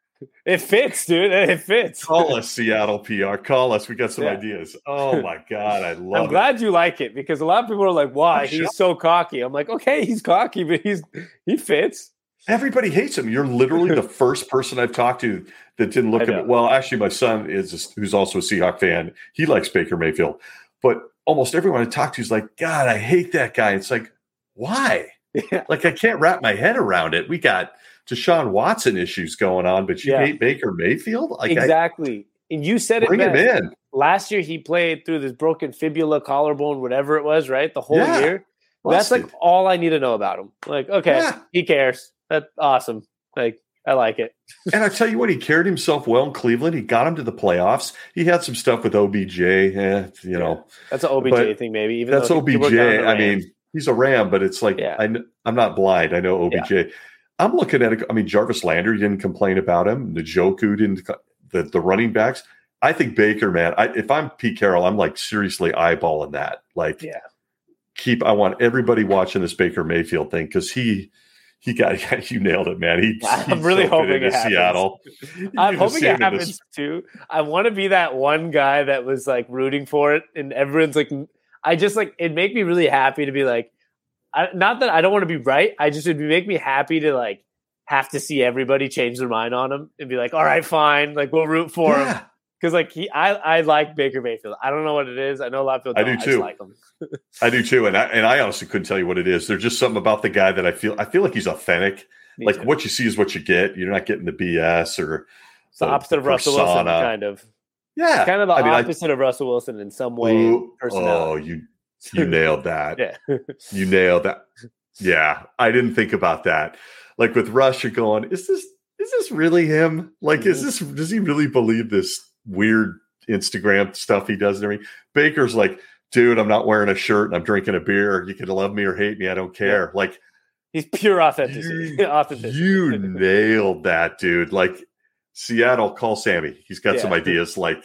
It fits, dude. It fits. call us Seattle PR. Call us. We got some Yeah. ideas. Oh my god, I [LAUGHS] love. It. I'm it. glad you like it because a lot of people are like, "Why he's so cocky?" I'm like, "Okay, he's cocky, but he's he fits." Everybody hates him. You're literally the [LAUGHS] first person I've talked to that didn't look at it. Well, actually, my son is who's also a Seahawk fan. He likes Baker Mayfield, but almost everyone I talk to is like, God, I hate that guy. It's like, why? [LAUGHS] Yeah. Like I can't wrap my head around it. We got Deshaun Watson issues going on, but you Yeah. hate Baker Mayfield? Like I, exactly. and you said it bring him in. Last year he played through this broken fibula, collarbone, whatever it was, right? The whole Yeah. year. That's like all I need to know about him. Like, okay, Yeah. he cares. That's awesome. Like, I like it. And I tell you what, he carried himself well in Cleveland. He got him to the playoffs. He had some stuff with OBJ. Eh, you know, That's an OBJ But thing, maybe. Even that's though he- he worked OBJ. out in the I mean, he's a Ram, but it's like Yeah. I, am not blind. I know OBJ. I'm looking at it. I mean, Jarvis Landry didn't complain about him. Njoku didn't. The the running backs. I think Baker, man. I, if I'm Pete Carroll, I'm like seriously eyeballing that. Like, Yeah. keep. I want everybody watching this Baker Mayfield thing because he. He got [LAUGHS] you nailed it, man. He, [LAUGHS] I'm he's really hoping it happens. Seattle. [LAUGHS] I'm hoping it in this- happens too. I want to be that one guy that was like rooting for it, and everyone's like, I just like it make me really happy to be like, I, not that I don't want to be right. I just would make me happy to like have to see everybody change their mind on him and be like, all right, fine, like we'll root for him because like he, I, I like Baker Mayfield. I don't know what it is. I know a lot of people. I Don't. do just too. like him. I do too, and I and I honestly couldn't tell you what it is. There's just something about the guy that I feel I feel like he's authentic. Me like too. what you see is what you get. You're not getting the BS or it's the the opposite of Russell Wilson, kind of. yeah, Kind of the I mean, I- opposite of Russell Wilson in some way. Ooh, oh, you you [LAUGHS] nailed that. yeah. You nailed that. Yeah, I didn't think about that. Like with Russ, you're going, is this is this really him? Like, is mm-hmm. this does he really believe this weird Instagram stuff he does and everything? Baker's like, dude, I'm not wearing a shirt and I'm drinking a beer. You can love me or hate me, I don't care. Like He's pure authenticity. You- [LAUGHS] authenticity. you nailed that, dude. Like Seattle, call Sammy. He's got some ideas. Like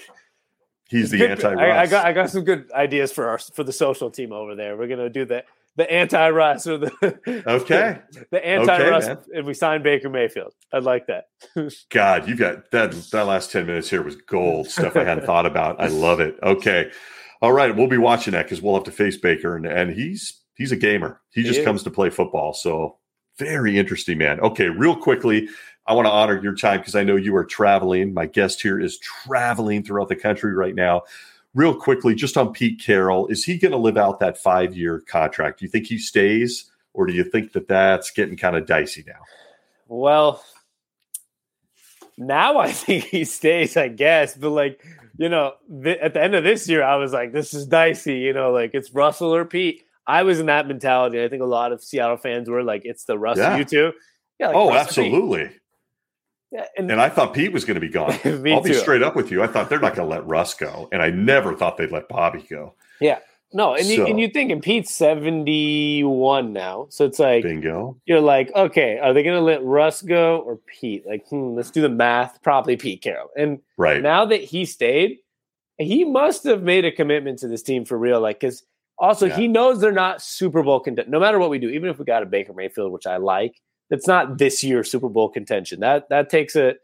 he's the anti I, I got I got some good ideas for our for the social team over there. We're gonna do the the anti Russ or the Okay. [LAUGHS] the anti Russ, man. and we signed Baker Mayfield. I'd like that. [LAUGHS] God, you got that. That last ten minutes here was gold stuff I hadn't thought about. I love it. Okay, all right, we'll be watching that because we'll have to face Baker, and and he's he's a gamer. He He just is. comes to play football. So very interesting, man. Okay, real quickly, I want to honor your time because I know you are traveling. My guest here is traveling throughout the country right now. Real quickly, just on Pete Carroll, is he going to live out that five year contract? Do you think he stays, or do you think that that's getting kind of dicey now? Well, now I [LAUGHS] think he stays, I guess. But like you know, th- at the end of this year, I was like, this is dicey. You know, like it's Russell or Pete. I was in that mentality. I think a lot of Seattle fans were like, it's the Russell. Yeah. You too. Yeah. Like oh, Russ or Pete. Yeah, and, And I thought Pete was going to be gone. [LAUGHS] Me I'll be too. straight up with you. I thought they're not going to let Russ go, and I never thought they'd let Bobby go. Yeah, no, and you, and you think and Pete's seventy one now, so it's like Bingo. you're like, okay, are they going to let Russ go or Pete? Like, hmm, let's do the math. Probably Pete Carroll. And Right. now that he stayed, he must have made a commitment to this team for real. Like, because also Yeah. he knows they're not Super Bowl contenders. No matter what we do, even if we got a Baker Mayfield, which I like, It's not this year Super Bowl contention. That that takes a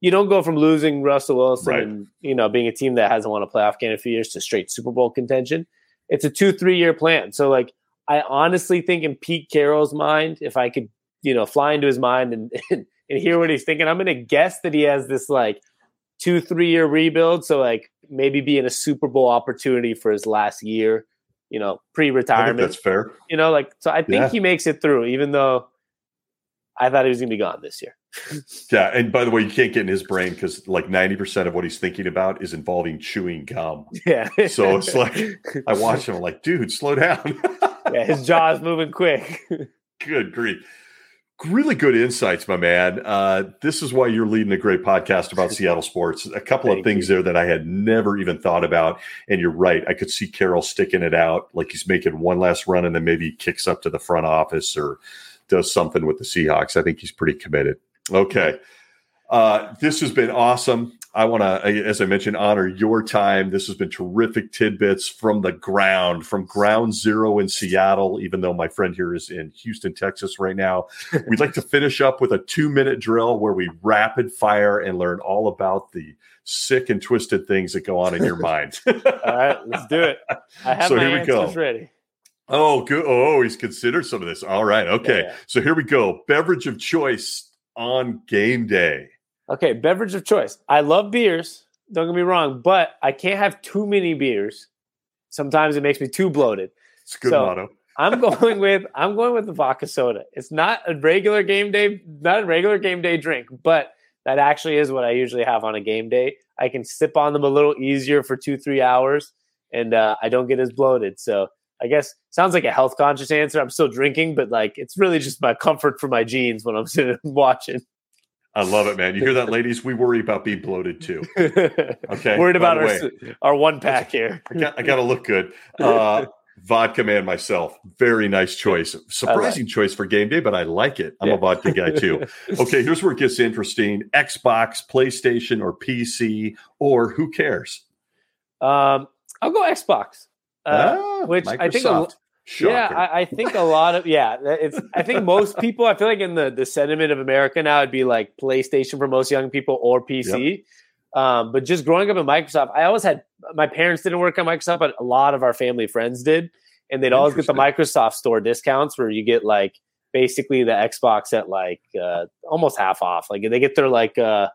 you don't go from losing Russell Wilson Right. and you know being a team that hasn't won a playoff game in a few years to straight Super Bowl contention. It's a two three year plan. So like I honestly think in Pete Carroll's mind, if I could you know fly into his mind and [LAUGHS] and, hear what he's thinking, I'm going to guess that he has this like two three year rebuild. So like maybe be in a Super Bowl opportunity for his last year. You know, pre retirement. that's fair. You know, like so. I think Yeah. he makes it through, even though I thought he was going to be gone this year. [LAUGHS] Yeah, and by the way, you can't get in his brain because like ninety percent of what he's thinking about is involving chewing gum. Yeah. So it's like I watch him, I'm like, dude, slow down. [LAUGHS] yeah, his jaw's moving quick. [LAUGHS] good grief. Really good insights, my man. Uh, this is why you're leading a great podcast about Seattle sports. A couple of things there that I had never even thought about. And you're right. I could see Carroll sticking it out like he's making one last run and then maybe he kicks up to the front office or does something with the Seahawks. I think he's pretty committed. Okay. Uh, this has been awesome. I want to, as I mentioned, honor your time. This has been terrific tidbits from the ground, from ground zero in Seattle, even though my friend here is in Houston, Texas right now. [LAUGHS] We'd like to finish up with a two minute drill where we rapid fire and learn all about the sick and twisted things that go on in your [LAUGHS] mind. All right, let's do it. I have So my here we answers go. ready. Oh, good. Oh, he's considered some of this. All right. Okay. Yeah. So here we go. Beverage of choice on game day. Okay, beverage of choice. I love beers. Don't get me wrong, but I can't have too many beers. Sometimes it makes me too bloated. It's a good So- motto. I'm going with I'm going with the vodka soda. It's not a regular game day, not a regular game day drink, but that actually is what I usually have on a game day. I can sip on them a little easier for two three hours, and uh, I don't get as bloated. So I guess sounds like a health conscious answer. I'm still drinking, but like it's really just my comfort for my jeans when I'm sitting [LAUGHS] and watching. I love it, man. You hear that, [LAUGHS] ladies? We worry about being bloated too. Okay. Worried about our our one pack here. I got, I got to look good. Uh, [LAUGHS] vodka man myself. Very nice choice. Surprising choice for game day, but I like it. I'm Yeah. a vodka guy too. Okay, here's where it gets interesting Xbox, PlayStation, or PC, or who cares? Um, I'll go Xbox. Uh, Ah, which I think a- Microsoft. Yeah, I, I think a lot of yeah, it's. I think most people. I feel like in the the sentiment of America now, it'd be like PlayStation for most young people or PC. Um, but just growing up in Microsoft, I always had my parents didn't work on Microsoft, but a lot of our family friends did, and they'd always get the Microsoft Store discounts where you get like basically the Xbox at like uh, almost half off. Like they get their like uh,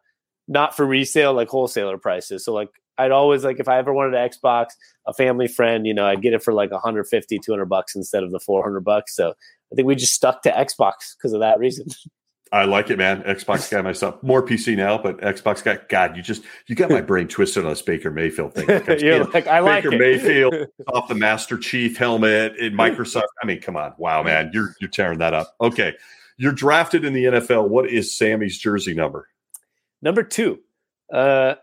not for resale, like wholesaler prices. So like I'd always like if I ever wanted an Xbox, a family friend, you know, I'd get it for like 150, 200 bucks instead of the 400 bucks. So I think we just stuck to Xbox because of that reason. [LAUGHS] I like it, man. Xbox guy myself. More PC now, but Xbox guy. God, you just you got my brain twisted on this Baker Mayfield thing. [LAUGHS] Like You're like, I like Baker it. Mayfield [LAUGHS] off the Master Chief helmet in Microsoft. I mean, come on, wow, man, you're you're tearing that up. Okay, you're drafted in the NFL. What is Sammy's jersey number? Number two. Uh,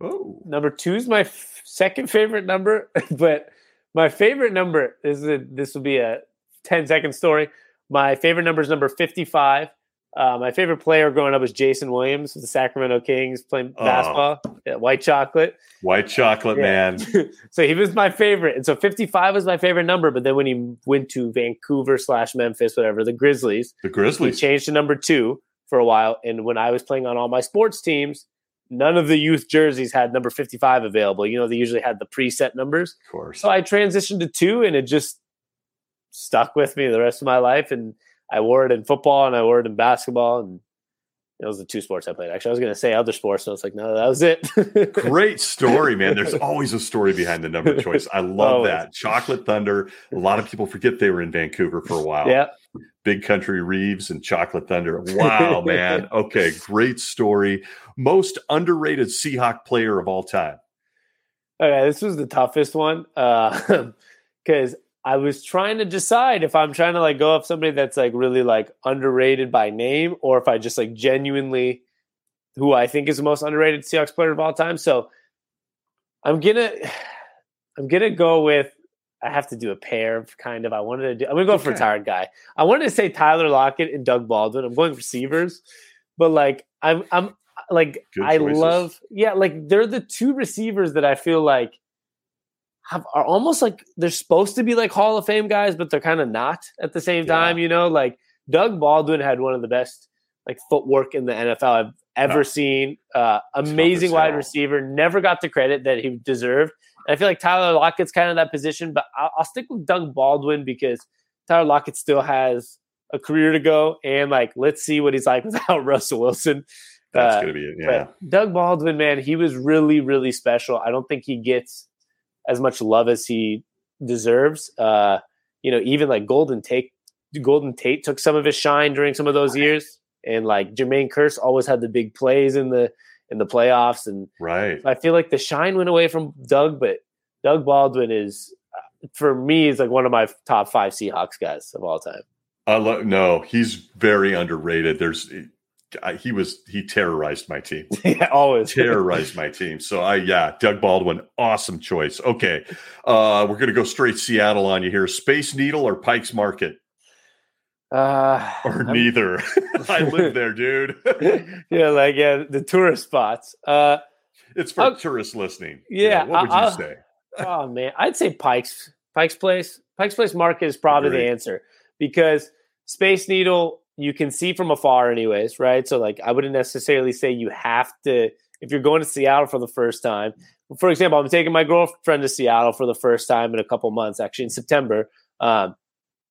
Oh, number two is my f- second favorite number, [LAUGHS] but my favorite number is a, this will be a 10 second story. My favorite number is number 55. Uh, my favorite player growing up was Jason Williams of the Sacramento Kings playing Oh. basketball, yeah, white chocolate. white chocolate Yeah. man. [LAUGHS] so he was my favorite. And so 55 was my favorite number. But then when he went to Vancouver slash Memphis, whatever, the Grizzlies, The he Grizzlies. changed to number two for a while. And when I was playing on all my sports teams, none of the youth jerseys had number 55 available. You know, they usually had the preset numbers. Of course. So I transitioned to two and it just stuck with me the rest of my life. And I wore it in football and I wore it in basketball. And it was the two sports I played. Actually, I was going to say other sports. So I was like, no, that was it. [LAUGHS] Great story, man. There's always a story behind the number choice. I love Always. that. Chocolate Thunder. A lot of people forget they were in Vancouver for a while. yeah. Big Country Reeves and Chocolate Thunder. Wow, [LAUGHS] man. Okay, great story. Most underrated Seahawk player of all time. Okay, this was the toughest one uh, [LAUGHS] because I was trying to decide if I'm trying to like go up somebody that's like really like underrated by name or if I just like genuinely who I think is the most underrated Seahawks player of all time. So I'm gonna [SIGHS] I'm gonna go with I have to do a pair of kind of I wanted to do I'm gonna go for Okay. retired guy. I wanted to say Tyler Lockett and Doug Baldwin. I'm going receivers, but like I'm I'm like Good I choices. love yeah, like they're the two receivers that I feel like have are almost like they're supposed to be like Hall of Fame guys, but they're kind of not at the same Yeah. time, you know, like Doug Baldwin had one of the best like footwork in the NFL I've ever seen. Uh, amazing wide receiver, never got the credit that he deserved. And I feel like Tyler Lockett's kind of that position, but I'll, I'll stick with Doug Baldwin because Tyler Lockett still has a career to go, and like let's see what he's like [LAUGHS] without Russell Wilson. That's Uh, gonna be it. Yeah. Doug Baldwin, man, he was really, really special. I don't think he gets as much love as he deserves. Uh, you know, even like Golden Tate, Golden Tate took some of his shine during some of those years, and like Jermaine Kearse always had the big plays in the in the playoffs, and Right. I feel like the shine went away from Doug, but Doug Baldwin is, uh, for me, is like one of my top five Seahawks guys of all time. I lo- no, he's very underrated. There's I, he was he terrorized my team. [LAUGHS] yeah, always. [LAUGHS] terrorized my team. So I yeah, Doug Baldwin, awesome choice. Okay. Uh we're gonna go straight Seattle on you here. Space Needle or Pikes Market? Uh, Or I'm- neither. [LAUGHS] I live there, dude. yeah, like yeah, the tourist spots. Uh, it's for I'll- tourists listening. Yeah, what would you I'll- say? oh man, I'd say Pikes Pikes Place. Pikes Place Market is probably Agreed. the answer because Space Needle you can see from afar, anyways, right? So like, I wouldn't necessarily say you have to if you're going to Seattle for the first time. For example, I'm taking my girlfriend to Seattle for the first time in a couple months, actually in September. Um,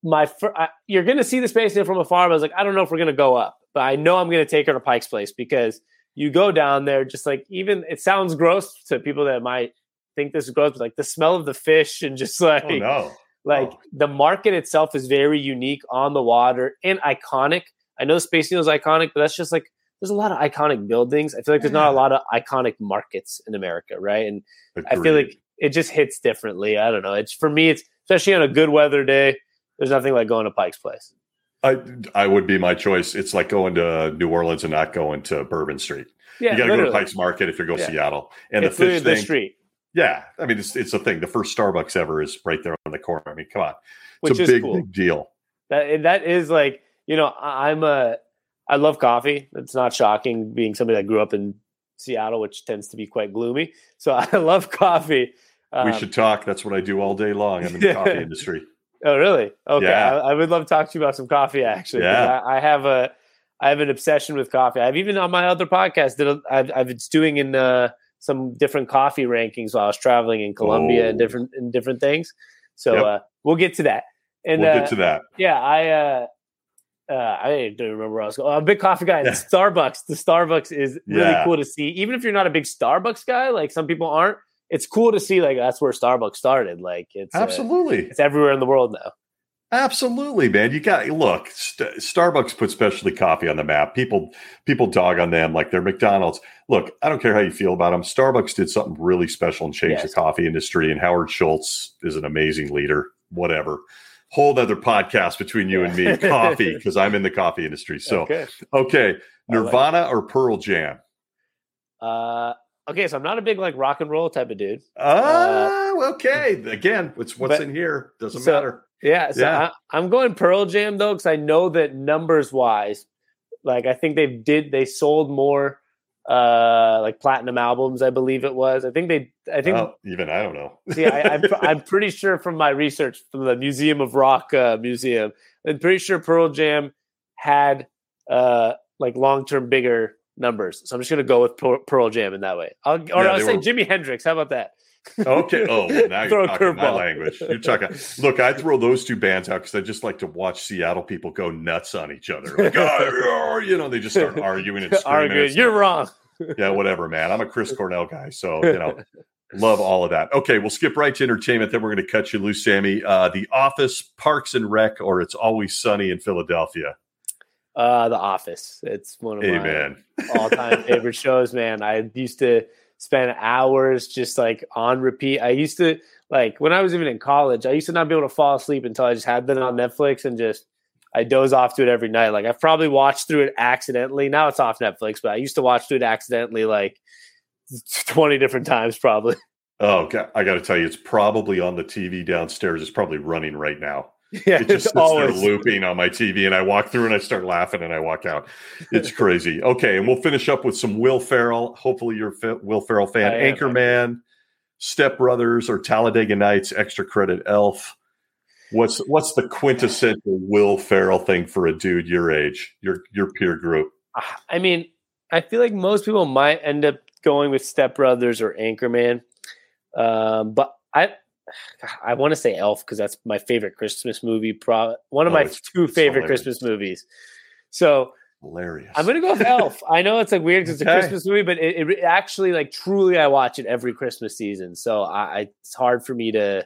my fir- I, you're going to see the Space Needle from afar, but I was like, I don't know if we're going to go up, but I know I'm going to take her to Pikes Place because you go down there, just like even it sounds gross to people that might think this is gross, but like the smell of the fish and just like Oh no. Like Oh. the market itself is very unique on the water and iconic. I know Space Needle is iconic, but that's just like there's a lot of iconic buildings. I feel like there's not a lot of iconic markets in America, right? And I feel like it just hits differently. I don't know. It's for me. It's especially on a good weather day. There's nothing like going to Pike's Place. I I would be my choice. It's like going to New Orleans and not going to Bourbon Street. Yeah, you got to go to. Pikes Market if you go Yeah. Seattle. And it's the fish literally the street, yeah. I mean, it's it's a thing. The first Starbucks ever is right there on the corner. I mean, come on, which it's a big cool. big deal. That that is like you know I'm a I love coffee. It's not shocking being somebody that grew up in Seattle, which tends to be quite gloomy. So [LAUGHS] I love coffee. we Um, should talk. That's what I do all day long. I'm in the [LAUGHS] coffee industry. Oh, really? Okay. Yeah. I, I would love to talk to you about some coffee. Actually, Yeah. I, I have a, I have an obsession with coffee. I've even on my other podcast did a, I've, I've been doing in uh, some different coffee rankings while I was traveling in Colombia and Oh. different in different things. So Yep. uh, we'll get to that. And we'll uh, get to that. yeah, I uh, uh, I don't remember where I was going. Oh, I'm a big coffee guy. And Starbucks. The Starbucks is really Yeah. cool to see. Even if you're not a big Starbucks guy, like some people aren't, it's cool to see. Like that's where Starbucks started. Like it's uh, Absolutely. it's everywhere in the world now. Absolutely, man. You got look. St- Starbucks put specialty coffee on the map. People people dog on them like they're McDonald's. Look, I don't care how you feel about them. Starbucks did something really special and changed Yes. the coffee industry. And Howard Schultz is an amazing leader. Whatever. Whole other podcast between you and me, coffee, because I'm in the [LAUGHS] coffee industry. So okay. okay, I like Nirvana or Pearl Jam? Uh, okay, so I'm not a big like rock and roll type of dude. Ah, okay. Again, it's what's but- in here. Doesn't so- matter. Yeah, so Yeah. I, I'm going Pearl Jam though because I know that numbers wise, like I think they did they sold more uh like platinum albums. I believe it was. I think they. I think. Oh, even I don't know. see, I, I'm, I'm pretty sure from my research from the Museum of Rock uh, Museum, I'm pretty sure Pearl Jam had uh like long term bigger numbers. So I'm just gonna go with Pearl, Pearl Jam in that way. I'll, or Yeah, I'll say were- Jimi Hendrix. How about that? Okay. Oh, well, now [LAUGHS] you're talking my curveball. language. You're talking. [LAUGHS] Look, I throw those two bands out because I just like to watch Seattle people go nuts on each other. Like, oh, you know, they just start arguing and [LAUGHS] screaming. Argue. It's You're wrong. yeah, whatever, man. I'm a Chris Cornell guy, so you know, love all of that. Okay, we'll skip right to entertainment. Then we're going to cut you loose, Sammy. Uh, the Office, Parks and Rec, or It's Always Sunny in Philadelphia. Uh, The Office. It's one of my all-time favorite shows. Man, I used to spend hours just like on repeat. I used to like when I was even in college. I used to not be able to fall asleep until I just had that on Netflix and just I doze off to it every night. Like I've probably watched through it accidentally. Now it's off Netflix, but I used to watch through it accidentally like [LAUGHS] twenty different times, probably. Oh, God, I got to tell you, it's probably on the TV downstairs. It's probably running right now. [LAUGHS] Yeah, it just it's sits there looping on my TV, and I walk through and I start laughing and I walk out. It's crazy. Okay, and we'll finish up with some Will Ferrell. Hopefully, you're a Will Ferrell fan. I am, Anchorman, Step Brothers, or Talladega Nights. Extra credit, Elf. What's what's the quintessential Will Ferrell thing for a dude your age, your your peer group? I mean, I feel like most people might end up going with Step Brothers or Anchorman, um, but I I want to say Elf because that's my favorite Christmas movie. Pro one of Oh, my two favorite hilarious. Christmas movies. So Hilarious. I'm gonna go with Elf. [LAUGHS] I know it's like weird because it's a Christmas movie, but it, it actually like truly I watch it every Christmas season. So I, I it's hard for me to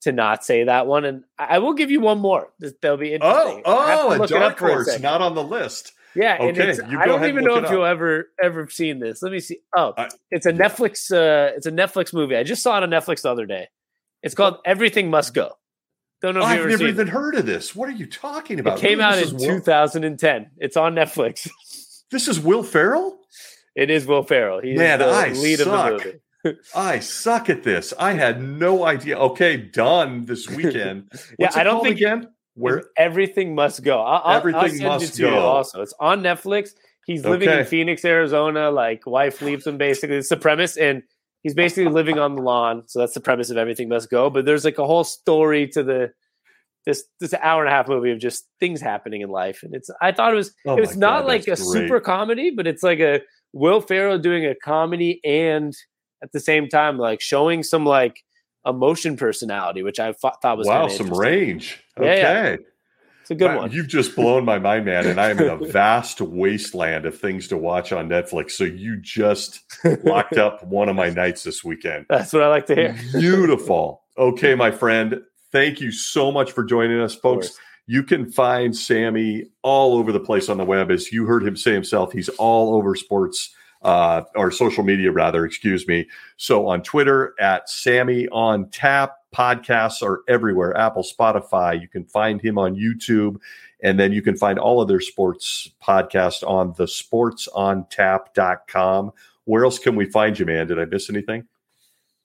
to not say that one. And I I will give you one more. This- That'll be Oh, interesting. To oh, a dark a horse, not on the list. Yeah, and Okay, I don't even know if you'll ever ever seen this. Let me see. Oh, I- it's a Netflix. Uh, it's a Netflix movie. I just saw it on Netflix the other day. It's called Everything Must Go. Don't know I've never even it. heard of this. What are you talking about? It came Really, out in is Will, 2010. It's on Netflix. [LAUGHS] This is Will Ferrell. It is Will Ferrell. He's Man, the I lead suck. of the movie. [LAUGHS] I suck at this. I had no idea. Okay, done this weekend. [LAUGHS] Yeah, I don't think- again. Where? Everything must go. I'll, Everything I'll Must it to you Go. Also, it's on Netflix. He's living Okay. in Phoenix, Arizona. Like wife leaves him. Basically, it's the premise, and he's basically living on the lawn. So that's the premise of Everything Must Go. But there's like a whole story to the this this hour and a half movie of just things happening in life, and it's. I thought it was Oh it's not God, like a great. super comedy, but it's like a Will Ferrell doing a comedy and at the same time like showing some like emotion personality, which I thought was Wow, some range. Yeah, yeah. A good one. You've just blown my mind, man. And I am in a vast wasteland of things to watch on Netflix. So you just locked up one of my nights this weekend. That's what I like to hear. Beautiful. Okay, my friend. Thank you so much for joining us, folks. You can find Sammy all over the place on the web. As you heard him say himself, he's all over sports uh, or social media, rather, excuse me. So on Twitter at Sammy on Tap. Podcasts are everywhere Apple, Spotify. You can find him on YouTube. And then you can find all of their sports podcasts on the sportsontap.com. Where else can we find you, man? Did I miss anything?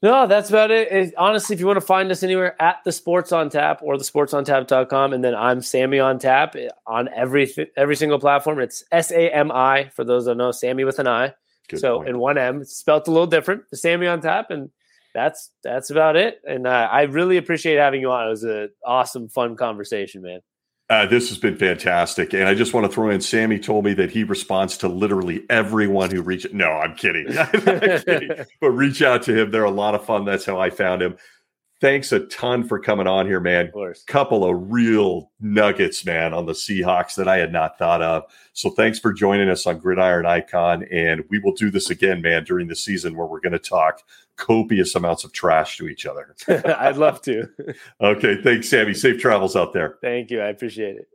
No, that's about it. It- Honestly, if you want to find us anywhere at the Sports on Tap or the sportsontap.com, and then I'm Sammy on Tap eh, on every every single platform. It's S A M I for those that know Sammy with an I. Good so point. in one M, it's spelled a little different. Sammy on Tap, and that's that's about it. And uh, I really appreciate having you on. It was an awesome, fun conversation, man. Uh, this has been fantastic. And I just want to throw in Sammy told me that he responds to literally everyone who reaches. No, I'm kidding. [LAUGHS] I'm kidding. [LAUGHS] But reach out to him. They're a lot of fun. That's how I found him. Thanks a ton for coming on here, man. Of course. Couple of real nuggets, man, on the Seahawks that I had not thought of. So thanks for joining us on Gridiron Icon. And we will do this again, man, during the season where we're going to talk copious amounts of trash to each other. [LAUGHS] I'd love to. [LAUGHS] Okay. Thanks, Sammy. Safe travels out there. Thank you. I appreciate it.